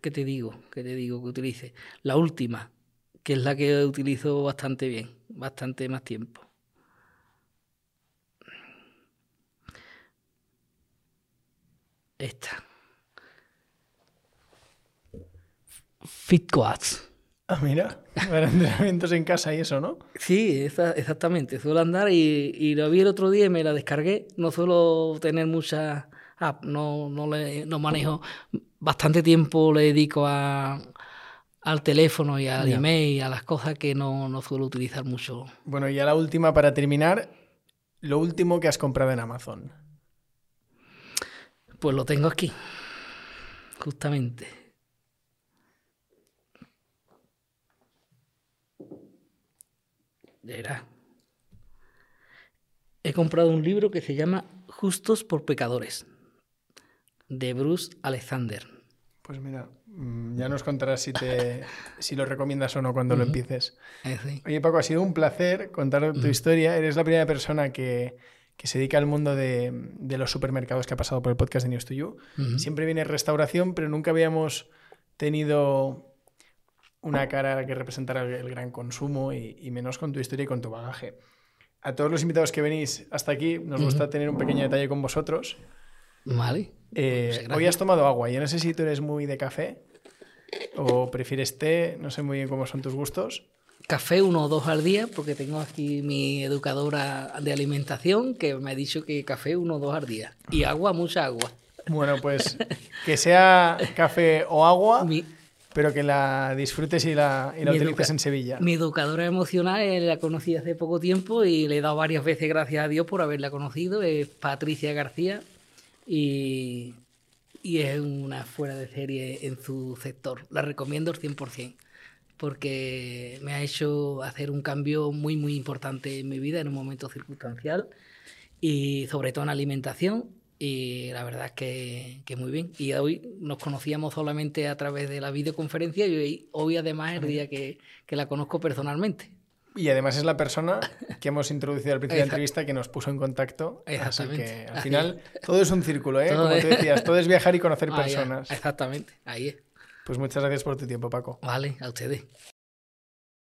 ¿Qué te digo? ¿Qué te digo que utilice? La última, que es la que utilizo bastante bien, bastante más tiempo. Esta. FitQuads. Ah, mira, para entrenamientos en casa y eso, ¿no? Sí, exactamente. Suelo andar y, y, lo vi el otro día y me la descargué. No suelo tener muchas apps, no, no, le, no manejo. Bastante tiempo le dedico a, al teléfono y al email y a las cosas que no, no suelo utilizar mucho. Bueno, y a la última para terminar, lo último que has comprado en Amazon. Pues lo tengo aquí, justamente. Era. He comprado un libro que se llama Justos por Pecadores, de Bruce Alexander. Pues mira, mm, ya nos contarás si, te, si lo recomiendas o no cuando lo empieces. Eh, Oye, Paco, ha sido un placer contar tu historia. Eres la primera persona que, se dedica al mundo de, los supermercados que ha pasado por el podcast de News to You. Siempre viene restauración, pero nunca habíamos tenido una cara que representara el, gran consumo y, menos con tu historia y con tu bagaje. A todos los invitados que venís hasta aquí, nos gusta tener un pequeño detalle con vosotros. Vale. Eh, hoy has tomado agua. Yo no sé si tú eres muy de café o prefieres té. No sé muy bien cómo son tus gustos. Café uno o dos al día, porque tengo aquí mi educadora de alimentación que me ha dicho que café uno o dos al día. Y agua, mucha agua. Bueno, pues que sea café o agua. pero que la disfrutes y la, y utilices en Sevilla. Mi educadora emocional eh, la conocí hace poco tiempo y le he dado varias veces gracias a Dios por haberla conocido. Es Patricia García y, es una fuera de serie en su sector. La recomiendo al 100% porque me ha hecho hacer un cambio muy, muy importante en mi vida en un momento circunstancial y sobre todo en alimentación y la verdad es que, que, muy bien. Y hoy nos conocíamos solamente a través de la videoconferencia y hoy, además es el día que, que la conozco personalmente. Y además es la persona que hemos introducido al principio de la entrevista que nos puso en contacto. Así que al final todo es un círculo, ¿eh? Como tú decías, todo es viajar y conocer personas. Exactamente, ahí es. Pues muchas gracias por tu tiempo, Paco. Vale, a ustedes.